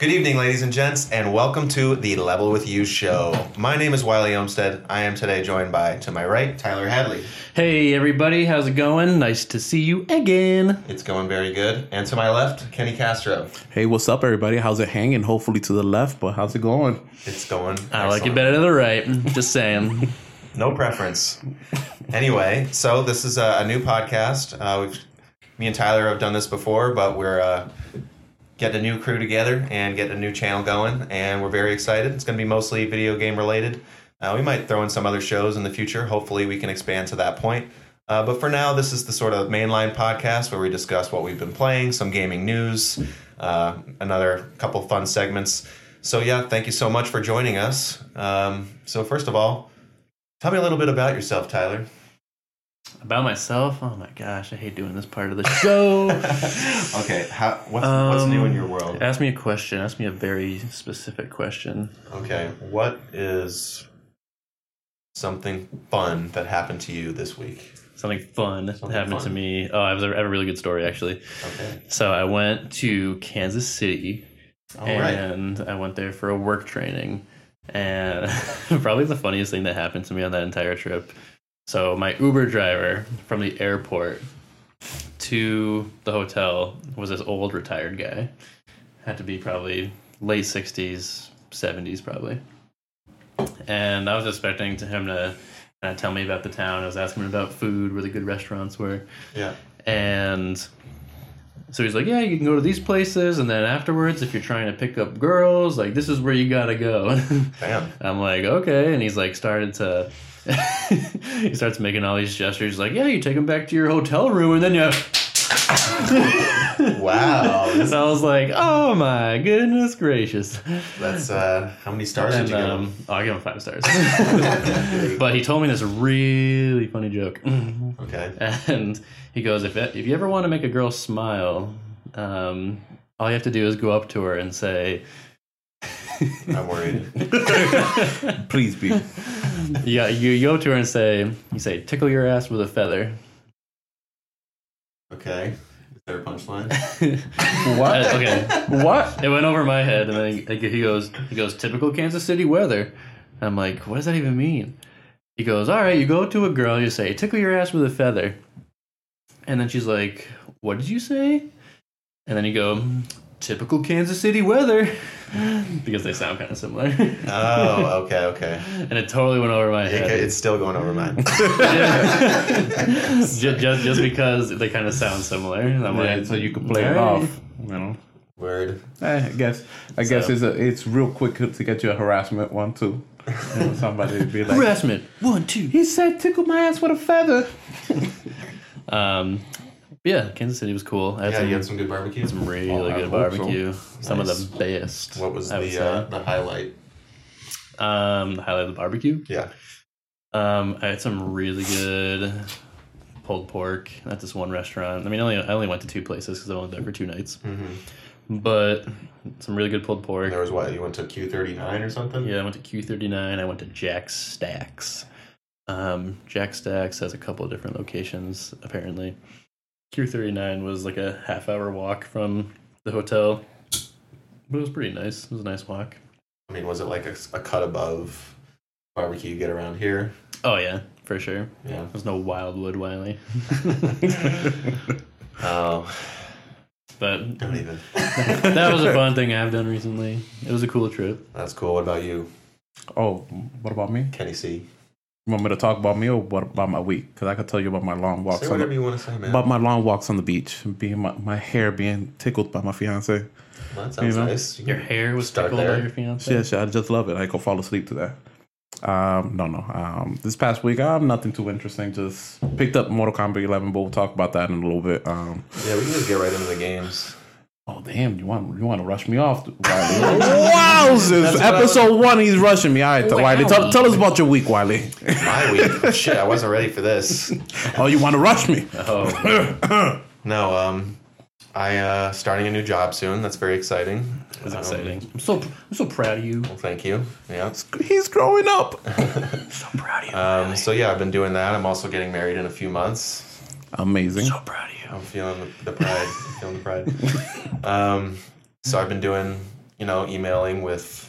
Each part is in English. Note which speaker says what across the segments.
Speaker 1: Good evening, ladies and gents, and welcome to the Level with You show. My name is Wiley Olmstead. I am today joined by, to my right, Tyler Hadley.
Speaker 2: Hey everybody, how's it going? Nice to see you again.
Speaker 1: It's going very good. And to my left, Kenny Castro.
Speaker 3: Hey, what's up, everybody? How's it hanging? Hopefully to the left, but how's it going?
Speaker 1: It's going.
Speaker 2: I like it better to the right. Just saying.
Speaker 1: No preference. anyway, so this is a, a new podcast. Uh, we've, me and Tyler have done this before, but we're uh, getting a new crew together and getting a new channel going, and we're very excited. It's going to be mostly video game related. Uh, we might throw in some other shows in the future. Hopefully, we can expand to that point. Uh, but for now, this is the sort of mainline podcast where we discuss what we've been playing, some gaming news, uh, another couple fun segments. So, yeah, thank you so much for joining us. Um, so, first of all, tell me a little bit about yourself, Tyler.
Speaker 2: About myself, oh my gosh, I hate doing this part of the show.
Speaker 1: okay, how, what's, what's new in
Speaker 2: Um,
Speaker 1: your world?
Speaker 2: Ask me a question. Ask me a very specific question.
Speaker 1: Okay, what is something fun that happened to you this week?
Speaker 2: Something fun
Speaker 1: Something
Speaker 2: happened
Speaker 1: fun.
Speaker 2: to me. Oh, I have a, I have a really good story actually.
Speaker 1: Okay,
Speaker 2: So I went to Kansas City
Speaker 1: all right.
Speaker 2: and I went there for a work training. And probably the funniest thing that happened to me on that entire trip. So my Uber driver from the airport to the hotel was this old retired guy. Had to be probably late sixties, seventies probably. And I was expecting to him to kind of tell me about the town. I was asking him about food, where the good restaurants were.
Speaker 1: Yeah.
Speaker 2: And so he's like, Yeah, you can go to these places. And then afterwards, if you're trying to pick up girls, like, this is where you gotta go.
Speaker 1: Bam.
Speaker 2: I'm like, Okay. And he's like, started to. he starts making all these gestures like, Yeah, you take him back to your hotel room and then you.
Speaker 1: Wow.
Speaker 2: and I was like, Oh my goodness gracious.
Speaker 1: That's uh, how many stars did
Speaker 2: And,
Speaker 1: you give
Speaker 2: um,
Speaker 1: him?
Speaker 2: oh, I give him five stars. but he told me this really funny joke.
Speaker 1: Okay.
Speaker 2: And he goes, if if you ever want to make a girl smile, um, all you have to do is go up to her and say,
Speaker 1: I'm worried.
Speaker 3: Please be.
Speaker 2: yeah, you, you go up to her and say, you say, tickle your ass with a feather.
Speaker 1: Okay. Is there a punchline?
Speaker 3: What?
Speaker 2: Uh, okay,
Speaker 3: what?
Speaker 2: it went over my head, and then he, he goes, he goes, typical Kansas City weather. I'm like, what does that even mean? He goes, all right, you go to a girl, you say, tickle your ass with a feather, and then she's like, what did you say? And then you go, typical Kansas City weather, because they sound kind of similar.
Speaker 1: Oh, okay, okay.
Speaker 2: and it totally went over my
Speaker 1: It-
Speaker 2: head.
Speaker 1: It's still going over mine.
Speaker 2: just, just, just because they kind of sound similar. And I'm
Speaker 3: Yeah,
Speaker 2: like,
Speaker 3: so you can play it
Speaker 2: "Alright."
Speaker 3: off. You know.
Speaker 1: Word.
Speaker 3: I guess. I guess it's a, it's real quick to get you a harassment one too. You know, somebody would be like,
Speaker 2: Harassment. One, two.
Speaker 3: he said tickle my ass with a feather.
Speaker 2: Um, yeah, Kansas City was cool. I had
Speaker 1: Yeah,
Speaker 2: some,
Speaker 1: you had some good barbecue.
Speaker 2: some really
Speaker 3: Oh,
Speaker 2: good
Speaker 3: hope so.
Speaker 2: barbecue. Some
Speaker 1: Nice.
Speaker 2: of the best.
Speaker 1: What was the uh, the highlight?
Speaker 2: um the highlight of the barbecue?
Speaker 1: Yeah.
Speaker 2: Um, I had some really good pulled pork at this one restaurant. I mean, I only I only went to two places because I was there for two nights.
Speaker 1: Mm-hmm.
Speaker 2: But some really good pulled pork.
Speaker 1: There was what? You went to Q39 or something?
Speaker 2: Yeah, I went to Q39. I went to Jack Stacks. Um, Jack Stacks has a couple of different locations, apparently. Q39 was like a half hour walk from the hotel, but it was pretty nice. It was a nice walk.
Speaker 1: I mean, was it like a, a cut above barbecue you get around here?
Speaker 2: Oh, yeah, for sure.
Speaker 1: Yeah.
Speaker 2: There's no Wildwood Wiley.
Speaker 1: Oh,
Speaker 2: But
Speaker 1: don't even.
Speaker 2: that was a fun thing I've done recently. It was a cool trip.
Speaker 1: That's cool. What about you,
Speaker 3: Oh, what about me?
Speaker 1: Kenny C?
Speaker 3: You want me to talk about me or what about my week? Because I could tell you about my long walks
Speaker 1: Say
Speaker 3: on
Speaker 1: whatever
Speaker 3: the,
Speaker 1: you want to say, man.
Speaker 3: about my long walks on the beach, being my, my hair being tickled by my fiance.
Speaker 1: Well, that sounds
Speaker 3: you know,
Speaker 1: nice. You
Speaker 2: Your hair was
Speaker 1: Start
Speaker 2: tickled by your fiance.
Speaker 3: Yes, I just love it. I go fall asleep to that. Um, no, no. Um, this past week, I'm um, nothing too interesting. Just picked up Mortal Kombat 11, but we'll talk about that in a little bit. Um,
Speaker 1: Yeah, we can just get right into the games.
Speaker 3: Oh damn, you want you want to rush me off? Wiley. Wowzers!
Speaker 1: That's what
Speaker 3: Episode one, he's rushing me. All right, Wiley, tell, tell us about your week, Wiley.
Speaker 1: My week. Shit, I wasn't ready for this.
Speaker 3: oh, you want to rush me?
Speaker 2: Oh,
Speaker 1: No, um, I uh starting a new job soon. That's very exciting.
Speaker 2: That's
Speaker 1: Um,
Speaker 2: exciting. I'm so I'm so proud of you.
Speaker 1: Well, thank you. Yeah.
Speaker 3: He's growing up.
Speaker 2: So proud of you.
Speaker 1: Um, so yeah, I've been doing that. I'm also getting married in a few months.
Speaker 3: Amazing.
Speaker 2: so proud of you.
Speaker 1: I'm feeling the, the pride. I'm feeling the pride. Um, so I've been doing, you know, emailing with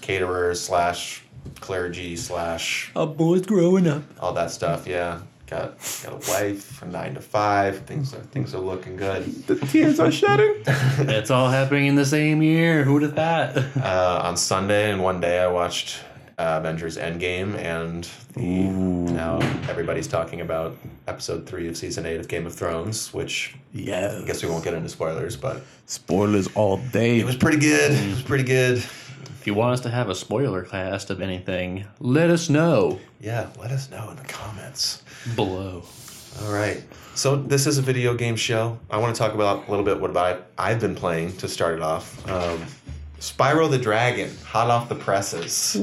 Speaker 1: caterers slash clergy slash
Speaker 2: A boy's growing up.
Speaker 1: all that stuff. Yeah, got got a wife, a nine to five. Things are things are looking good.
Speaker 3: The tears are shedding.
Speaker 2: It's all happening in the same year. Who'd have thought?
Speaker 1: Uh, on Sunday and one day, I watched uh, Avengers Endgame, and the, now everybody's talking about episode three of season eight of Game of Thrones, which
Speaker 3: yes.
Speaker 1: I guess we won't get into spoilers, but
Speaker 3: Spoilers all day.
Speaker 1: it was pretty good. It was pretty good.
Speaker 2: If you want us to have a spoiler cast of anything, let us know
Speaker 1: Yeah, let us know in the comments.
Speaker 2: below.
Speaker 1: All right. So this is a video game show. I want to talk about a little bit what about I've been playing to start it off. Um, Spyro the Dragon, hot off the presses.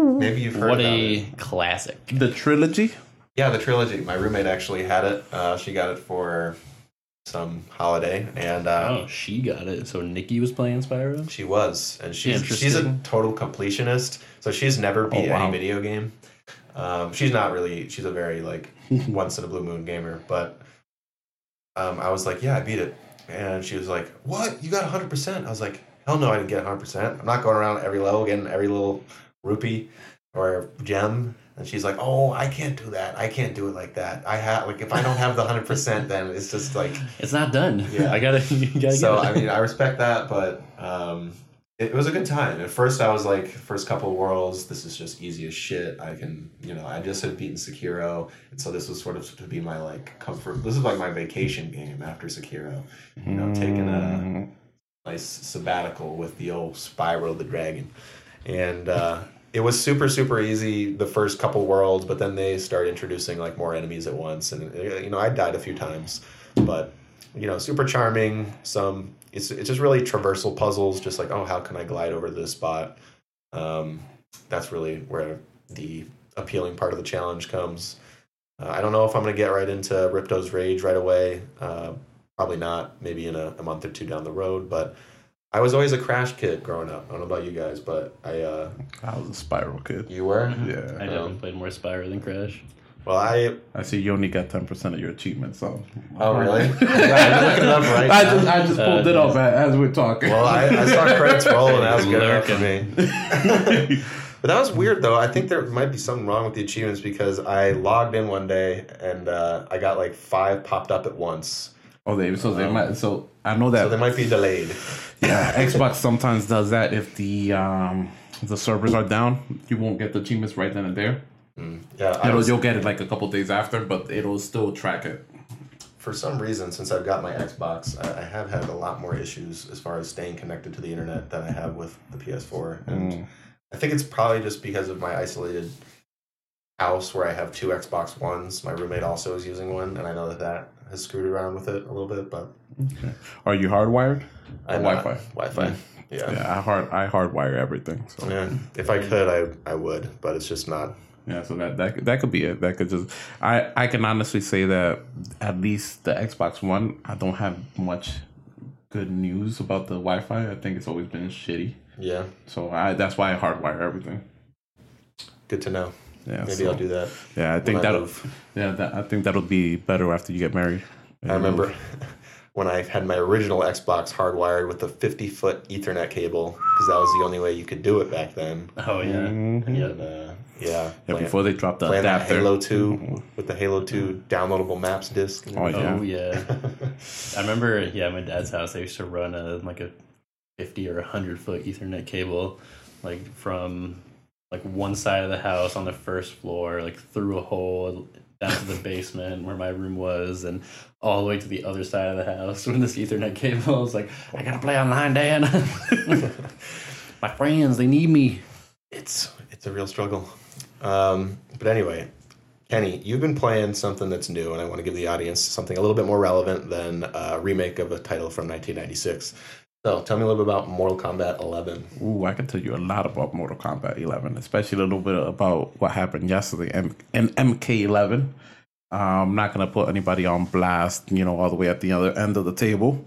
Speaker 1: Maybe you've heard
Speaker 2: What
Speaker 1: about
Speaker 2: a
Speaker 1: it.
Speaker 2: classic.
Speaker 3: the trilogy.
Speaker 1: Yeah, the trilogy. My roommate actually had it. Uh, she got it for some holiday, and uh,
Speaker 2: Oh, she got it. So Nikki was playing Spyro?
Speaker 1: she was, and she's she's a total completionist. So she's never beat
Speaker 3: Oh, wow.
Speaker 1: any video game. Um, she's not really. She's a very like once in a blue moon gamer, but um, I was like, yeah, I beat it, and she was like, what? You got hundred percent? I was like, hell no, I didn't get hundred percent. I'm not going around every level getting every little rupee or gem. And she's like, "Oh, I can't do that. I can't do it like that. I have like if I don't have the hundred percent, then it's just like
Speaker 2: It's not done.
Speaker 1: Yeah.
Speaker 2: I gotta, you gotta
Speaker 1: so. I mean, I respect that, but um, it, was a good time. At first, I was like, first couple worlds, this is just easy as shit. I can, you know, I just had beaten Sekiro, and so this was sort of to be my like comfort. This is like my vacation game after Sekiro. You know, taking a nice sabbatical with the old Spyro the Dragon, and uh, it was super super easy the first couple worlds, but then they start introducing like more enemies at once, and uh, you know, I died a few times, but you know, super charming. Some it's it's just really traversal puzzles. Just like oh, how can I glide over this spot? Um, that's really where the appealing part of the challenge comes. Uh, I don't know if I'm gonna get right into Ripto's Rage right away. Uh, probably not. Maybe in a, a month or two down the road. But I was always a Crash kid growing up. I don't know about you guys, but I uh,
Speaker 3: I was a Spyro kid.
Speaker 1: you were. Yeah.
Speaker 2: I
Speaker 3: Yeah.
Speaker 2: definitely played more Spyro than Crash.
Speaker 1: Well, I
Speaker 3: I see you only got ten percent of your achievements. So.
Speaker 1: oh really? yeah, I'm looking up right
Speaker 3: I
Speaker 1: now.
Speaker 3: just I just pulled it up as we're talking.
Speaker 1: Well, I, I saw credits roll, and that was good enough for me. but that was weird, though. I think there might be something wrong with the achievements because I logged in one day and uh, I got like five popped up at once.
Speaker 3: Oh, they so they um, might. So I know that
Speaker 1: So they might be delayed.
Speaker 3: Yeah, Xbox sometimes does that if the um the servers are down, you won't get the achievements right then and there.
Speaker 1: Mm, yeah,
Speaker 3: It'll,
Speaker 1: was,
Speaker 3: you'll get it like a couple days after, but it'll still track it.
Speaker 1: for some reason, since I've got my Xbox, I, I have had a lot more issues as far as staying connected to the internet than I have with the PS4. And mm. I think it's probably just because of my isolated house where I have two Xbox Ones. My roommate also is using one, and I know that that has screwed around with it a little bit, but
Speaker 3: Are you hardwired?
Speaker 1: I'm
Speaker 3: Wi-Fi?
Speaker 1: Wi-Fi. Yeah.
Speaker 3: Yeah, I hard I hardwire everything. So yeah,
Speaker 1: Yeah. If I could, I I would, but it's just not.
Speaker 3: Yeah, so that that could- that could be it. That could just I I can honestly say that at least the Xbox One, I don't have much good news about the Wi-Fi. I think it's always been shitty.
Speaker 1: Yeah.
Speaker 3: So I that's why I hardwire everything.
Speaker 1: Good to know.
Speaker 3: Yeah,
Speaker 1: Maybe
Speaker 3: so-
Speaker 1: I'll do that.
Speaker 3: Yeah, I think
Speaker 1: when I
Speaker 3: that
Speaker 1: move.
Speaker 3: yeah that, I think that'll be better after you get married.
Speaker 1: I remember when I had my original Xbox hardwired with a 50 foot Ethernet cable because that was the only way you could do it back then.
Speaker 2: Oh, yeah.
Speaker 3: Mhm.
Speaker 2: Yeah.
Speaker 1: And, uh, yeah.
Speaker 3: Yeah,
Speaker 1: playing-
Speaker 3: before they dropped the
Speaker 1: playing that
Speaker 3: adapter.
Speaker 1: Halo 2 with the Halo 2 downloadable maps disc.
Speaker 3: Oh yeah.
Speaker 2: Oh, yeah. I remember, yeah, my dad's house, they used to run a like a 50 or 100 foot Ethernet cable, like from like one side of the house on the first floor, like through a hole down to the basement where my room was, and all the way to the other side of the house when this Ethernet cable. I was like, I gotta play online, Dad. my friends, they need me.
Speaker 1: It's it's a real struggle. Um, but anyway, Kenny, you've been playing something that's new, and I want to give the audience something a little bit more relevant than a remake of a title from 1996. So, tell me a little bit about Mortal Kombat 11.
Speaker 3: Ooh, I can tell you a lot about Mortal Kombat 11, especially a little bit about what happened yesterday in, MK11. Uh, I'm not gonna put anybody on blast, you know, all the way at the other end of the table,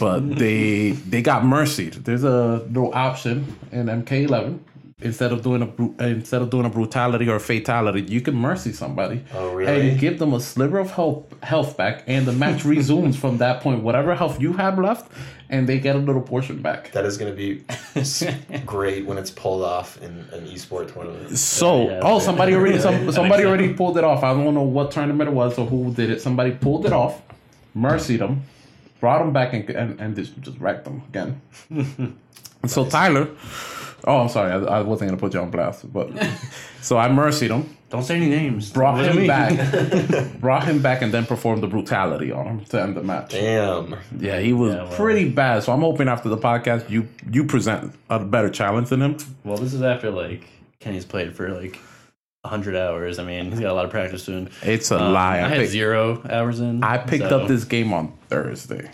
Speaker 3: but they they got mercied. There's a little option in MK11 instead of doing a instead of doing a brutality or a fatality, you can mercy somebody.
Speaker 1: Oh, really?
Speaker 3: And give them a sliver of health health back, and the match resumes from that point. Whatever health you have left, and they get a little portion back.
Speaker 1: That is going to be great when it's pulled off in an esport tournament.
Speaker 3: So,
Speaker 2: Yeah,
Speaker 3: oh, somebody already some, somebody already
Speaker 2: sense.
Speaker 3: pulled it off. I don't know what tournament it was or who did it. Somebody pulled it off, mercied them, brought them back, and and, and just, just wrecked them again. And so Tyler, oh, I'm sorry, I, I wasn't gonna put you on blast, but so I mercied him,
Speaker 2: Don't say any names.
Speaker 3: brought
Speaker 2: Wasn't
Speaker 3: him
Speaker 2: me.
Speaker 3: back, brought him back, and then performed the brutality on him to end the match.
Speaker 1: Damn.
Speaker 3: Yeah, he was
Speaker 2: Yeah, well.
Speaker 3: pretty bad. So I'm hoping after the podcast, you you present a better challenge than him.
Speaker 2: Well, this is after like Kenny's played for like hundred hours. I mean, he's got a lot of practice soon.
Speaker 3: It's a
Speaker 2: Um,
Speaker 3: lie.
Speaker 2: I,
Speaker 3: I
Speaker 2: had
Speaker 3: picked-
Speaker 2: zero hours in.
Speaker 3: I picked
Speaker 2: so,
Speaker 3: up this game on Thursday.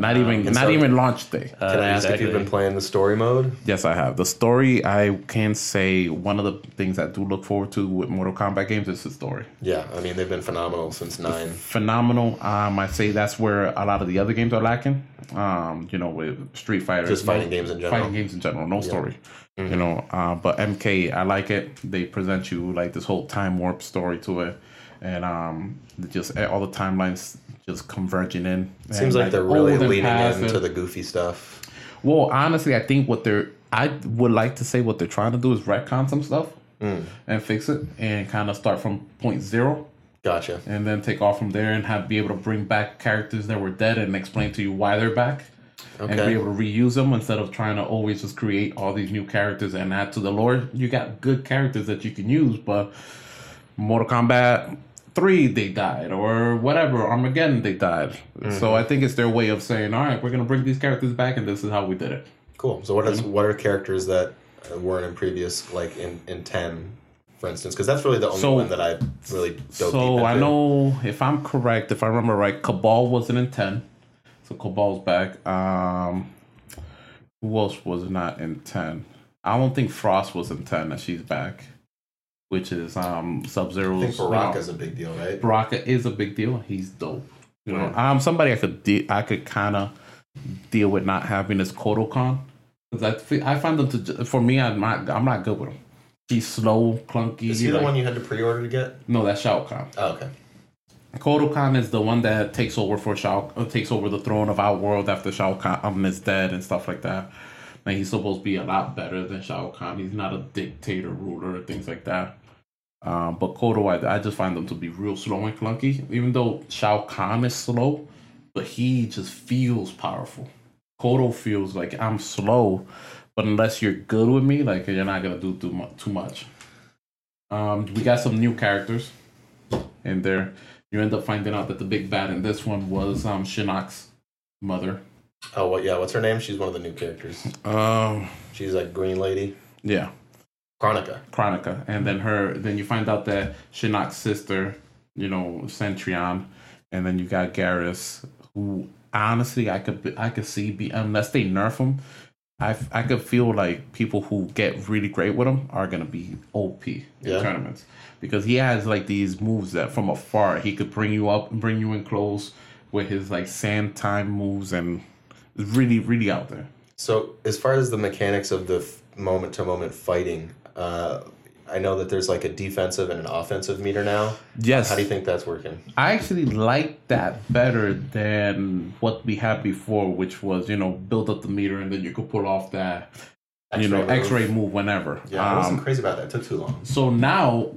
Speaker 3: Not even
Speaker 1: and
Speaker 3: not
Speaker 1: so-
Speaker 3: even launch day.
Speaker 2: uh,
Speaker 1: Can I ask if you've been playing the story mode?
Speaker 3: yes, I have. The story I can say one of the things I do look forward to with Mortal Kombat games is the story.
Speaker 1: Yeah, I mean they've been phenomenal since nine.
Speaker 3: Phenomenal. Um, I say that's where a lot of the other games are lacking. Um, you know, with Street Fighter,
Speaker 1: Just
Speaker 3: no-
Speaker 1: fighting games in general.
Speaker 3: Fighting games in general, no story. You know, uh, but MK, I like it. They present you like this whole time warp story to it, and um, just all the timelines just converging in.
Speaker 1: Seems
Speaker 3: And,
Speaker 1: like they're really leaning into
Speaker 3: and-
Speaker 1: the goofy stuff.
Speaker 3: Well, honestly, I think what they're I would like to say what they're trying to do is retcon some stuff hmm. and fix it and kind of start from point zero
Speaker 1: Gotcha.
Speaker 3: and then take off from there and have be able to bring back characters that were dead and explain to you why they're back and be able to reuse them instead of trying to always just create all these new characters and add to the lore. You got good characters that you can use, but Mortal Kombat 3 they died or whatever, Armageddon they died. So I think it's their way of saying, "All right, we're going to bring these characters back and this is how we did it."
Speaker 1: Cool. So what is what are characters that weren't in previous like in in ten, for instance? Because that's really the only
Speaker 3: So-
Speaker 1: one that I really
Speaker 3: So I know if I'm correct, if I remember right, Kabal wasn't in ten, so Kabal's back. Um, who else was not in ten? I don't think Frost was in ten. That she's back, which is um Sub
Speaker 1: I
Speaker 3: Zero's.
Speaker 1: think Baraka's a big deal, right?
Speaker 3: Baraka is a big deal. He's dope. You know, um, somebody I could de- I could kind of deal with not having is Kotal Kahn because I I find them to for me I'm not I'm not good with him. He's slow, clunky.
Speaker 1: Is he the one you had to pre-order to get?
Speaker 3: No, that's Shao Kahn.
Speaker 1: Oh, okay.
Speaker 3: Kotal Kahn is the one that takes over for Shao, uh, takes over the throne of our world after Shao Kahn um, is dead and stuff like that. And he's supposed to be a lot better than Shao Kahn. He's not a dictator ruler or things like that. Um, but Kodo, I, I just find them to be real slow and clunky. Even though Shao Kahn is slow, but he just feels powerful. Kodo feels like I'm slow, but unless you're good with me, like you're not gonna do too much. Too much. Um, we got some new characters in there. You end up finding out that the big bad in this one was um Shinnok's mother.
Speaker 1: Oh, what? Yeah. What's her name? She's one of the new characters.
Speaker 3: Um,
Speaker 1: She's like green lady,
Speaker 3: yeah,
Speaker 1: Kronika.
Speaker 3: Kronika, and then her. Then you find out that Shinnok's sister, you know, Cetrion, and then you got Geras, who honestly I could I could see be unless they nerf him. I, I could feel like people who get really great with him are gonna be OP in
Speaker 1: Yeah.
Speaker 3: tournaments because he has like these moves that from afar he could bring you up and bring you in close with his like sand time moves and really really out there.
Speaker 1: So, as far as the mechanics of the moment to moment fighting, uh, I know that there's like a defensive and an offensive meter now.
Speaker 3: Yes,
Speaker 1: How do you think that's working?
Speaker 3: I actually like that better than what we had before, which was you know build up the meter and then you could pull off that you know
Speaker 1: X-ray move.
Speaker 3: X-ray move whenever.
Speaker 1: Yeah, I
Speaker 3: Um,
Speaker 1: wasn't crazy about that. It took too long.
Speaker 3: So now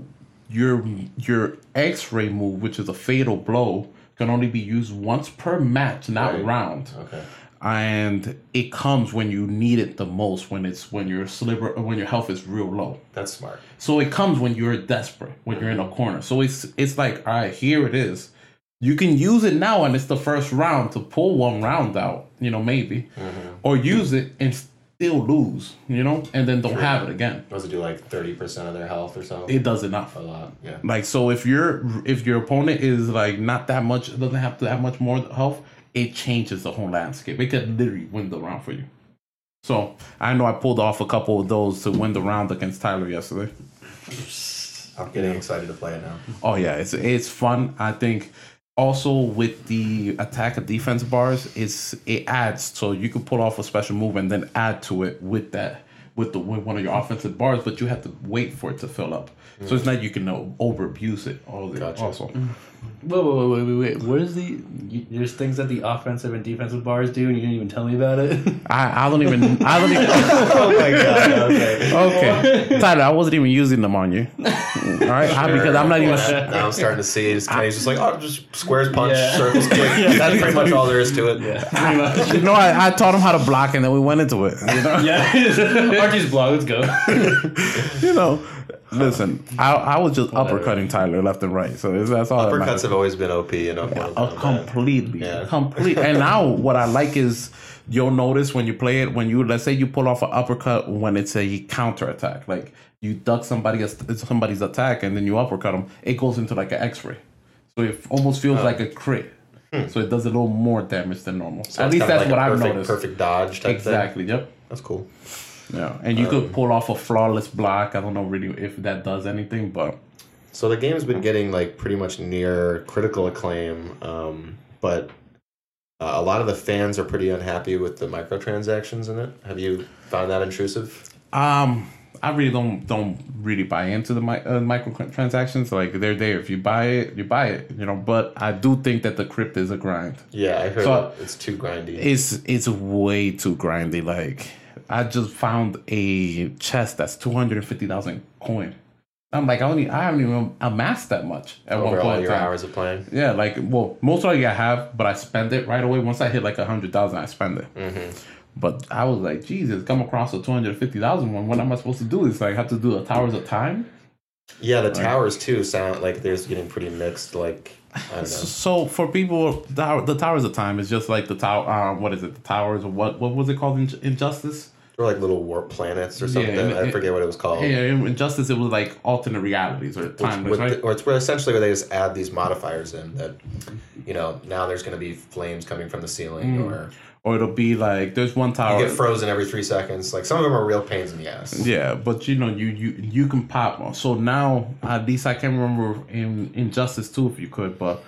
Speaker 3: your your X-ray move, which is a fatal blow, can only be used once per match, not
Speaker 1: Right.
Speaker 3: round.
Speaker 1: Okay.
Speaker 3: And it comes when you need it the most, when it's when your sliver when your health is real low.
Speaker 1: That's smart.
Speaker 3: So it comes when you're desperate, when you're in a corner. So it's it's like, all right, here it is. You can use it now, and it's the first round to pull one round out, you know, maybe, mm-hmm. or use it and still lose, you know, and then don't have it again.
Speaker 1: Does it do? Like thirty percent of their health or so?
Speaker 3: It does enough.
Speaker 1: a lot. Yeah.
Speaker 3: Like so, if your if your opponent is like not that much, doesn't have to have much more health, it changes the whole landscape. It could literally win the round for you. So I know I pulled off a couple of those to win the round against Tyler yesterday.
Speaker 1: I'm getting excited to play it now.
Speaker 3: Oh yeah, it's it's fun. I think also with the attack and defense bars, it's it adds so you can pull off a special move and then add to it with that with the with one of your offensive bars, but you have to wait for it to fill up. So it's not you can uh, over abuse it. All the,
Speaker 1: Gotcha.
Speaker 3: Also,
Speaker 2: Whoa, whoa, wait, wait, wait. What is the? You, there's things that the offensive and defensive bars do, and you didn't even tell me about it.
Speaker 3: I, I don't even I don't even.
Speaker 1: oh my god. Okay.
Speaker 3: okay, Tyler, I wasn't even using them on you. All right, I, because I'm not even.
Speaker 1: now I'm starting to see. It's kind of just like oh, just squares punch,
Speaker 2: Yeah.
Speaker 1: circles kick. That's pretty much all there is to it.
Speaker 2: yeah, pretty much.
Speaker 3: You know, I, I taught him how to block, and then we went into it. You know,
Speaker 2: Yeah, Archie's blog. Let's go.
Speaker 3: you know. Listen, I, I was just uppercutting Tyler left and right, so that's all.
Speaker 1: Uppercuts
Speaker 3: matters.
Speaker 1: have always been OP and up.
Speaker 3: Uh, completely,
Speaker 1: Yeah.
Speaker 3: complete. And now what I like is you'll notice when you play it when you let's say you pull off an uppercut when it's a counter attack, like you duck somebody somebody's attack and then you uppercut them, it goes into like an X-ray, so it almost feels like a crit. So it does a little more damage than normal.
Speaker 1: So
Speaker 3: At least that's
Speaker 1: like
Speaker 3: what I've noticed.
Speaker 1: Perfect dodge type thing.
Speaker 3: Exactly. Yep.
Speaker 1: That's cool.
Speaker 3: Yeah, and you could pull off a flawless block. I don't know really if that does anything, but
Speaker 1: So the game's been getting like pretty much near critical acclaim, um, but uh, a lot of the fans are pretty unhappy with the microtransactions in it. Have you found that intrusive?
Speaker 3: Um, I really don't don't really buy into the mi- uh, microtransactions. Like they're there. If you buy it, you buy it. You know. But I do think that the crypt is a grind.
Speaker 1: Yeah, I heard
Speaker 3: So-
Speaker 1: it's too grindy.
Speaker 3: It's it's way too grindy. Like I just found a chest that's two hundred and fifty thousand coin. I'm like I only I haven't even amassed that much at one
Speaker 1: over
Speaker 3: point.
Speaker 1: all your
Speaker 3: time.
Speaker 1: hours of playing.
Speaker 3: Yeah, like well, most likely I have, but I spend it right away. Once I hit like a hundred thousand, I spend it.
Speaker 1: Mm-hmm.
Speaker 3: But I was like, Jesus, come across a two hundred fifty thousand one. What am I supposed to do? It's like I have to do the towers of time.
Speaker 1: Yeah, the towers too sound like there's getting pretty mixed. Like I don't know.
Speaker 3: So for people, the, the towers of time is just like the tower. Um, what is it? The towers of what? What was it called Injustice?
Speaker 1: They're like little warp planets or something.
Speaker 3: and
Speaker 1: I forget what it was called.
Speaker 3: Yeah, in Injustice it was like alternate realities or timeless,
Speaker 1: With
Speaker 3: right?
Speaker 1: or it's where essentially where they just add these modifiers in that, you know, now there's going to be flames coming from the ceiling,
Speaker 3: Mm.
Speaker 1: or
Speaker 3: or it'll be like there's one tower.
Speaker 1: you get frozen every three seconds. Like some of them are real pains in the ass.
Speaker 3: Yeah, but you know, you you you can pop. So now, at least I can remember in Injustice too, if you could. But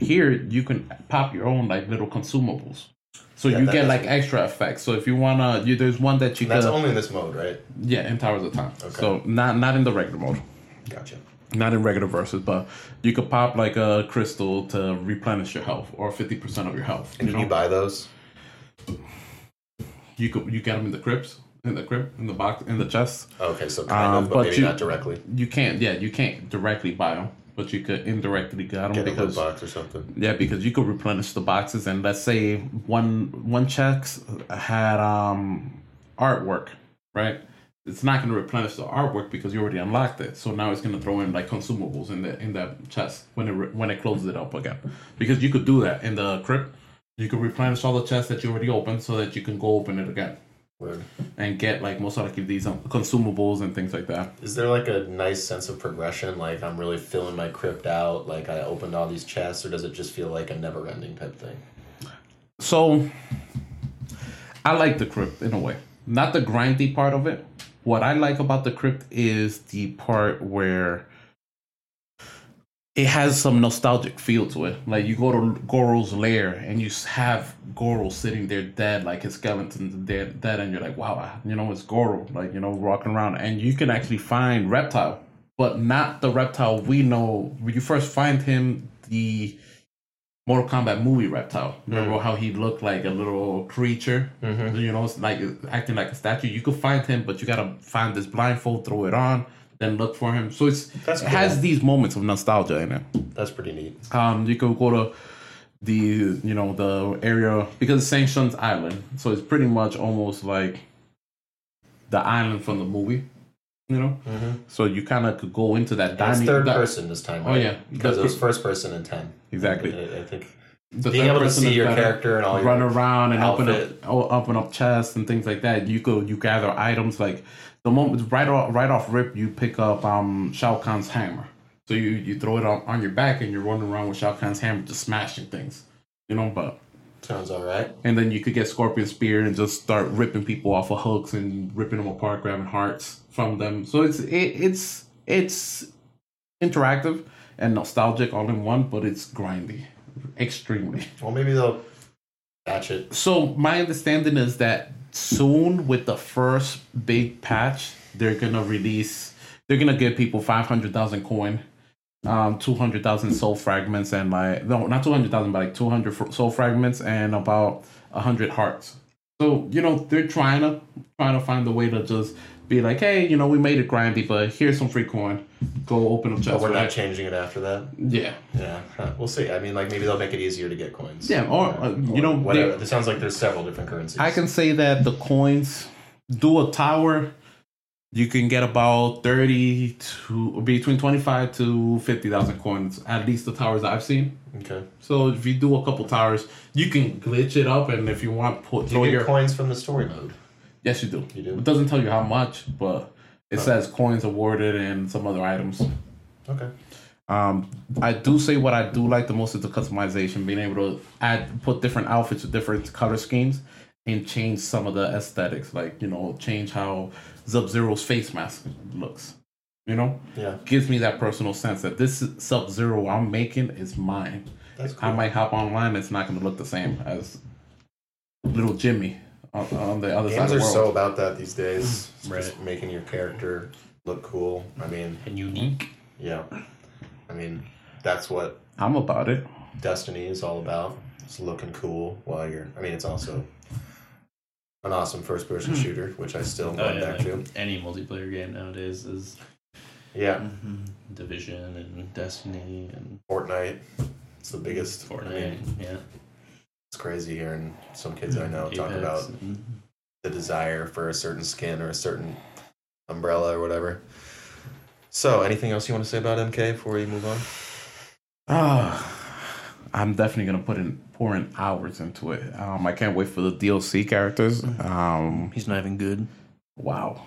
Speaker 3: here, you can pop your own like little consumables. So
Speaker 1: Yeah,
Speaker 3: you get like extra effects. So if you wanna, you, there's one that you
Speaker 1: And that's
Speaker 3: could,
Speaker 1: only in this mode, right?
Speaker 3: yeah, in Towers of Time. Okay. So not not in the regular mode,
Speaker 1: Gotcha.
Speaker 3: not in regular versus, but you could pop like a crystal to replenish your health or fifty percent of your health.
Speaker 1: And
Speaker 3: you
Speaker 1: can you buy those?
Speaker 3: you could you get them in the crypts, in the crypt, in the box, in the chest.
Speaker 1: Okay, so kind
Speaker 3: Um,
Speaker 1: of, but,
Speaker 3: but
Speaker 1: maybe
Speaker 3: you-
Speaker 1: not directly.
Speaker 3: You can't, yeah, you can't directly buy them, but you could indirectly get them
Speaker 1: Get a
Speaker 3: because
Speaker 1: box or something.
Speaker 3: yeah, because you could replenish the boxes, and let's say one one checks had um artwork, right? It's not going to replenish the artwork because you already unlocked it. So now it's going to throw in like consumables in the in that chest when it re- when it closes it up again, because you could do that in the crypt. You could replenish all the chests that you already opened so that you can go open it again
Speaker 1: Word.
Speaker 3: and get like most of likely these um, consumables and things like that.
Speaker 1: Is there like a nice sense of progression? Like I'm really filling my crypt out. Like I opened all these chests, or does it just feel like a never-ending type thing?
Speaker 3: So I like the crypt in a way. Not the grindy part of it. What I like about the crypt is the part where it has some nostalgic feel to it. Like you go to Goro's lair and you have Goro sitting there dead, like his skeleton's dead, dead, and you're like, wow, you know, it's Goro, like you know, walking around, and you can actually find reptile, but not the reptile we know. When you first find him, the Mortal Kombat movie reptile. Remember mm. how he looked like a little creature? Mm-hmm. You know, it's like acting like a statue. You could find him, but you gotta find this blindfold, throw it on, then look for him. So it's
Speaker 1: That's
Speaker 3: it has these moments of nostalgia in it.
Speaker 1: That's pretty neat.
Speaker 3: Um, you could go to the you know the area because it's Shang Tsung's Island, so it's pretty much almost like the island from the movie. You know, so you kind of could go into that
Speaker 1: And it's third
Speaker 3: that-
Speaker 1: person this time.
Speaker 3: Oh, yeah.
Speaker 1: because
Speaker 3: The-
Speaker 1: it was first person in ten.
Speaker 3: Exactly.
Speaker 1: I, I think
Speaker 3: the
Speaker 1: being able to see your character and all
Speaker 3: run around and open
Speaker 1: outfit.
Speaker 3: up o- open up chests and things like that. You go you gather items like the moment right off right off rip you pick up um Shao Kahn's hammer. So you you throw it on, on your back and you're running around with Shao Kahn's hammer just smashing things. You know, but
Speaker 1: sounds all right.
Speaker 3: and then you could get Scorpion Spear and just start ripping people off of hooks and ripping them apart, grabbing hearts from them. So it's it, it's it's interactive and nostalgic all in one, but it's grindy, extremely.
Speaker 1: Well, maybe they'll patch it.
Speaker 3: So my understanding is that soon with the first big patch, they're gonna release. They're gonna give people five hundred thousand coin, um, two hundred thousand soul fragments, and like no, not two hundred thousand, but like two hundred soul fragments and about hundred hearts. So you know they're trying to trying to find a way to just be like, hey, you know, we made it grindy, but here's some free coin. Go open up
Speaker 1: But we're not changing it after that.
Speaker 3: Yeah,
Speaker 1: Yeah, huh, we'll see. I mean, like maybe they'll make it easier to get coins.
Speaker 3: yeah. Or uh, you know,
Speaker 1: whatever.
Speaker 3: they-
Speaker 1: It sounds like there's several different currencies.
Speaker 3: I can say that the coins do a tower. You can get about thirty to between twenty five to fifty thousand coins. At least the towers I've seen.
Speaker 1: Okay.
Speaker 3: So if you do a couple towers, you can glitch it up, and if you want, put
Speaker 1: you get
Speaker 3: your
Speaker 1: coins from the story mode?
Speaker 3: Yes, you do.
Speaker 1: You do?
Speaker 3: It doesn't tell you how much, but it says coins awarded and some other items.
Speaker 1: Okay.
Speaker 3: Um, I do say what I do like the most is the customization, being able to add, put different outfits with different color schemes, and change some of the aesthetics. Like you know, change how Sub Zero's face mask looks. You know,
Speaker 1: Yeah.
Speaker 3: gives me that personal sense that this Sub Zero I'm making is mine.
Speaker 1: That's
Speaker 3: I might hop online; it's not going to look the same as little Jimmy on, on the other
Speaker 1: Games
Speaker 3: side
Speaker 1: are
Speaker 3: of the
Speaker 1: so about that these days. It's
Speaker 2: Right.
Speaker 1: Just making your character look cool. I mean,
Speaker 2: And unique.
Speaker 1: yeah. I mean, that's what
Speaker 3: I'm about it.
Speaker 1: Destiny is all about. It's looking cool while you're. I mean, it's also an awesome first-person shooter, which I still
Speaker 2: Oh, yeah,
Speaker 1: back
Speaker 2: like
Speaker 1: to.
Speaker 2: any multiplayer game nowadays is
Speaker 1: Yeah,
Speaker 2: Mm-hmm. Division and Destiny and
Speaker 1: Fortnite. It's the biggest. I
Speaker 2: Fortnite.
Speaker 1: mean,
Speaker 2: yeah.
Speaker 1: It's crazy hearing some kids I know talk
Speaker 2: Apex
Speaker 1: about
Speaker 2: and-
Speaker 1: the desire for a certain skin or a certain umbrella or whatever. So, anything else you want to say about MK before we move on?
Speaker 3: Ah, I'm definitely gonna put in pour in hours into it. Um, I can't wait for the DLC characters. Um,
Speaker 2: He's not even good.
Speaker 3: wow.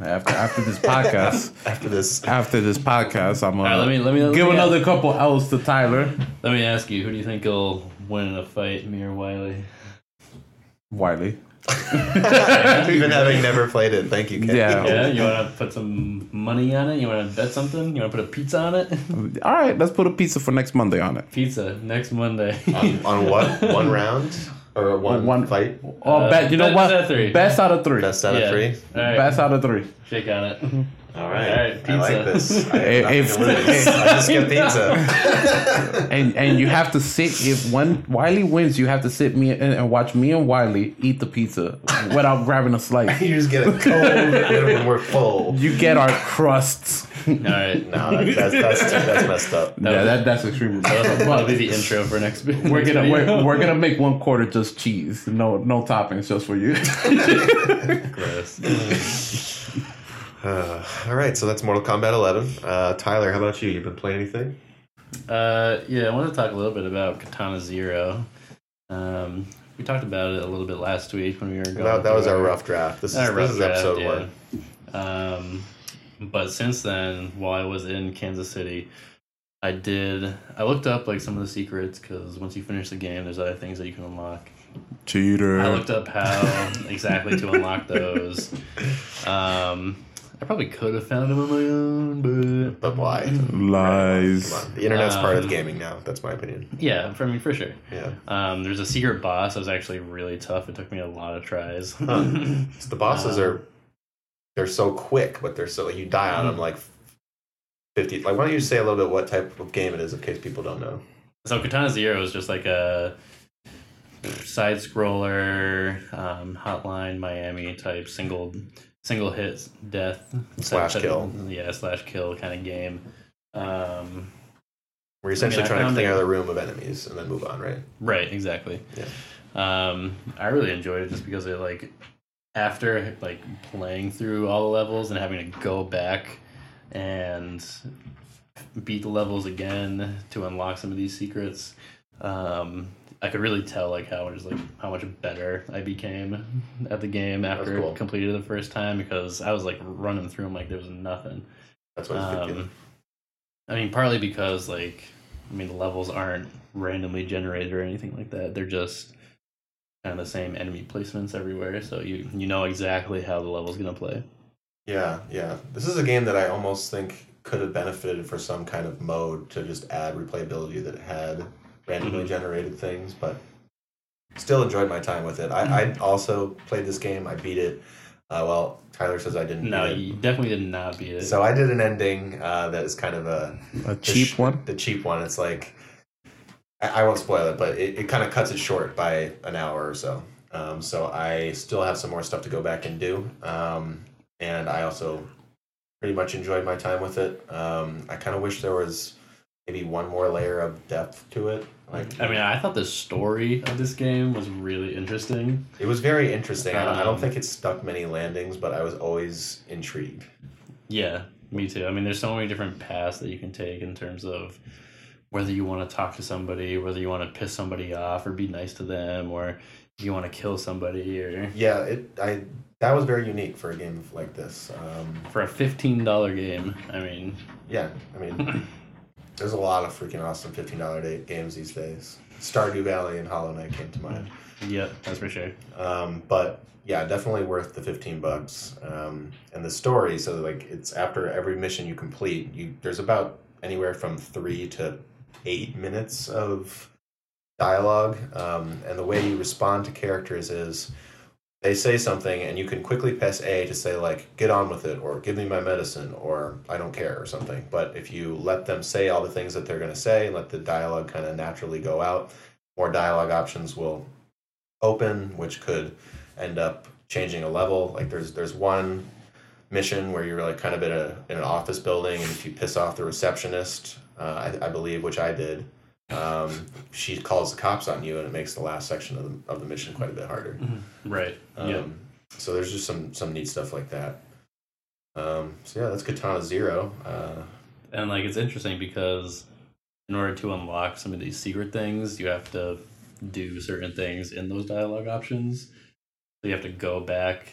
Speaker 3: After after this podcast,
Speaker 1: After this,
Speaker 3: after this podcast, I'm gonna
Speaker 2: All right, let me let me let
Speaker 3: give
Speaker 2: me,
Speaker 3: another couple L's to Tyler
Speaker 2: Let me ask you, who do you think will win in a fight, me or Wiley?
Speaker 3: Wiley.
Speaker 1: even having never played it, thank you, Kate.
Speaker 3: Yeah.
Speaker 2: Yeah, you want to put some money on it? You want to bet something? You want to put a pizza on it?
Speaker 3: All right, let's put a pizza for next Monday on it.
Speaker 2: Pizza next Monday.
Speaker 1: on, on what? One round or one,
Speaker 3: One-
Speaker 1: fight?
Speaker 3: Oh,
Speaker 2: Uh,
Speaker 3: bet you know
Speaker 2: best
Speaker 3: what?
Speaker 2: out of three.
Speaker 3: Best out of three.
Speaker 1: Best out of
Speaker 2: Yeah.
Speaker 1: three.
Speaker 2: All right,
Speaker 3: Best out of three.
Speaker 2: shake on it.
Speaker 1: All right.
Speaker 2: All right,
Speaker 1: I like
Speaker 2: pizza.
Speaker 1: this. I,
Speaker 3: If-
Speaker 1: have nothing
Speaker 3: if-
Speaker 1: I just get pizza.
Speaker 3: And and you have to sit if one Wiley wins, you have to sit me and, and watch me and Wiley eat the pizza without grabbing a slice.
Speaker 1: you just get it cold when we're full.
Speaker 3: You get our crusts.
Speaker 2: All right.
Speaker 1: No, that- that's, that's, that's messed up.
Speaker 3: yeah, that, that's extremely.
Speaker 2: That'll, that'll be the intro for next.
Speaker 3: We're
Speaker 2: next
Speaker 3: gonna
Speaker 2: video.
Speaker 3: we're, we're gonna make one quarter just cheese, no no toppings, just for you.
Speaker 2: Gross.
Speaker 1: Uh, all right, so that's Mortal Kombat 11. Uh, Tyler, how about you? You been playing anything?
Speaker 2: Uh, yeah, I want to talk a little bit about Katana Zero. Um, we talked about it a little bit last week when we were going.
Speaker 1: That, that was
Speaker 2: through
Speaker 1: our rough draft. This is, this
Speaker 2: rough
Speaker 1: is
Speaker 2: draft,
Speaker 1: episode
Speaker 2: yeah.
Speaker 1: one.
Speaker 2: Um, but since then, while I was in Kansas City, I did. I looked up like some of the secrets because once you finish the game, there's other things that you can unlock.
Speaker 3: Cheater.
Speaker 2: I looked up how exactly to unlock those. Um, I probably could have found them on my own, but
Speaker 1: But why?
Speaker 3: Lies.
Speaker 1: Come on. The internet's part of
Speaker 2: Um,
Speaker 1: gaming now. That's my opinion.
Speaker 2: yeah, for I mean for sure.
Speaker 1: Yeah.
Speaker 2: Um, there's a secret boss that was actually really tough. It took me a lot of tries.
Speaker 1: Huh. So the bosses
Speaker 2: Um,
Speaker 1: are they're so quick, but they're so like you die on them like fifty. Like, why don't you say a little bit what type of game it is in case people don't know?
Speaker 2: So Katana Zero is just like a side scroller, um, Hotline Miami type single single hit death
Speaker 1: Slash
Speaker 2: type-
Speaker 1: kill.
Speaker 2: yeah, slash kill kind of game. Um,
Speaker 1: We're essentially
Speaker 2: I
Speaker 1: trying to clear
Speaker 2: it-
Speaker 1: the room of enemies and then move on, right?
Speaker 2: right, exactly. Um, I really enjoyed it just because it like after like playing through all the levels and having to go back and beat the levels again to unlock some of these secrets. Um, I could really tell like how just like how much better I became at the game after
Speaker 1: cool.
Speaker 2: completed it the first time because I was like running through them like there was nothing.
Speaker 1: That's what it's good feeling.
Speaker 2: Um, I mean, partly because like I mean the levels aren't randomly generated or anything like that. They're just kind of the same enemy placements everywhere, so you you know exactly how the level's gonna play.
Speaker 1: Yeah, yeah. This is a game that I almost think could have benefited for some kind of mode to just add replayability that had randomly
Speaker 2: Mhm.
Speaker 1: generated things, but still enjoyed my time with it. I, I also played this game. I beat it. Uh, well, Tyler says I didn't.
Speaker 2: No,
Speaker 1: beat it.
Speaker 2: you definitely did not beat it.
Speaker 1: So I did an ending uh, that is kind of a
Speaker 3: A cheap
Speaker 1: sh-
Speaker 3: one.
Speaker 1: The cheap one. It's like I, I won't spoil it, but it, it kind of cuts it short by an hour or so. Um, so I still have some more stuff to go back and do, um, and I also pretty much enjoyed my time with it. Um, I kind of wish there was maybe one more layer of depth to it. Like
Speaker 2: I mean, I thought the story of this game was really interesting.
Speaker 1: it was very interesting. I, don't, I don't
Speaker 2: Um,
Speaker 1: think it stuck many landings, but I was always intrigued.
Speaker 2: Yeah, me too. I mean, there's so many different paths that you can take in terms of whether you want to talk to somebody, whether you want to piss somebody off or be nice to them, or you want to kill somebody, or
Speaker 1: Yeah, it. I that was very unique for a game like this. Um,
Speaker 2: for a fifteen dollar game. I mean,
Speaker 1: Yeah, I mean, there's a lot of freaking awesome fifteen dollar day games these days. Stardew Valley and Hollow Knight came to mind,
Speaker 2: yeah, that's for sure.
Speaker 1: um, but yeah, definitely worth the fifteen bucks. Um, and the story, so like it's after every mission you complete, you there's about anywhere from three to eight minutes of dialogue, um, and the way you respond to characters is they say something and you can quickly press A to say like get on with it or give me my medicine or I don't care or something. But if you let them say all the things that they're going to say and let the dialogue kind of naturally go out, more dialogue options will open, which could end up changing a level. Like there's there's one mission where you're like kind of in a in an office building and if you piss off the receptionist, uh, I, I believe, which I did. Um, she calls the cops on you, and it makes the last section of the, of the mission quite a bit harder.
Speaker 2: Right.
Speaker 1: Um,
Speaker 2: yeah.
Speaker 1: So there's just some some neat stuff like that. Um, so yeah, that's Katana Zero. Uh,
Speaker 2: And like it's interesting because in order to unlock some of these secret things, you have to do certain things in those dialogue options. So you have to go back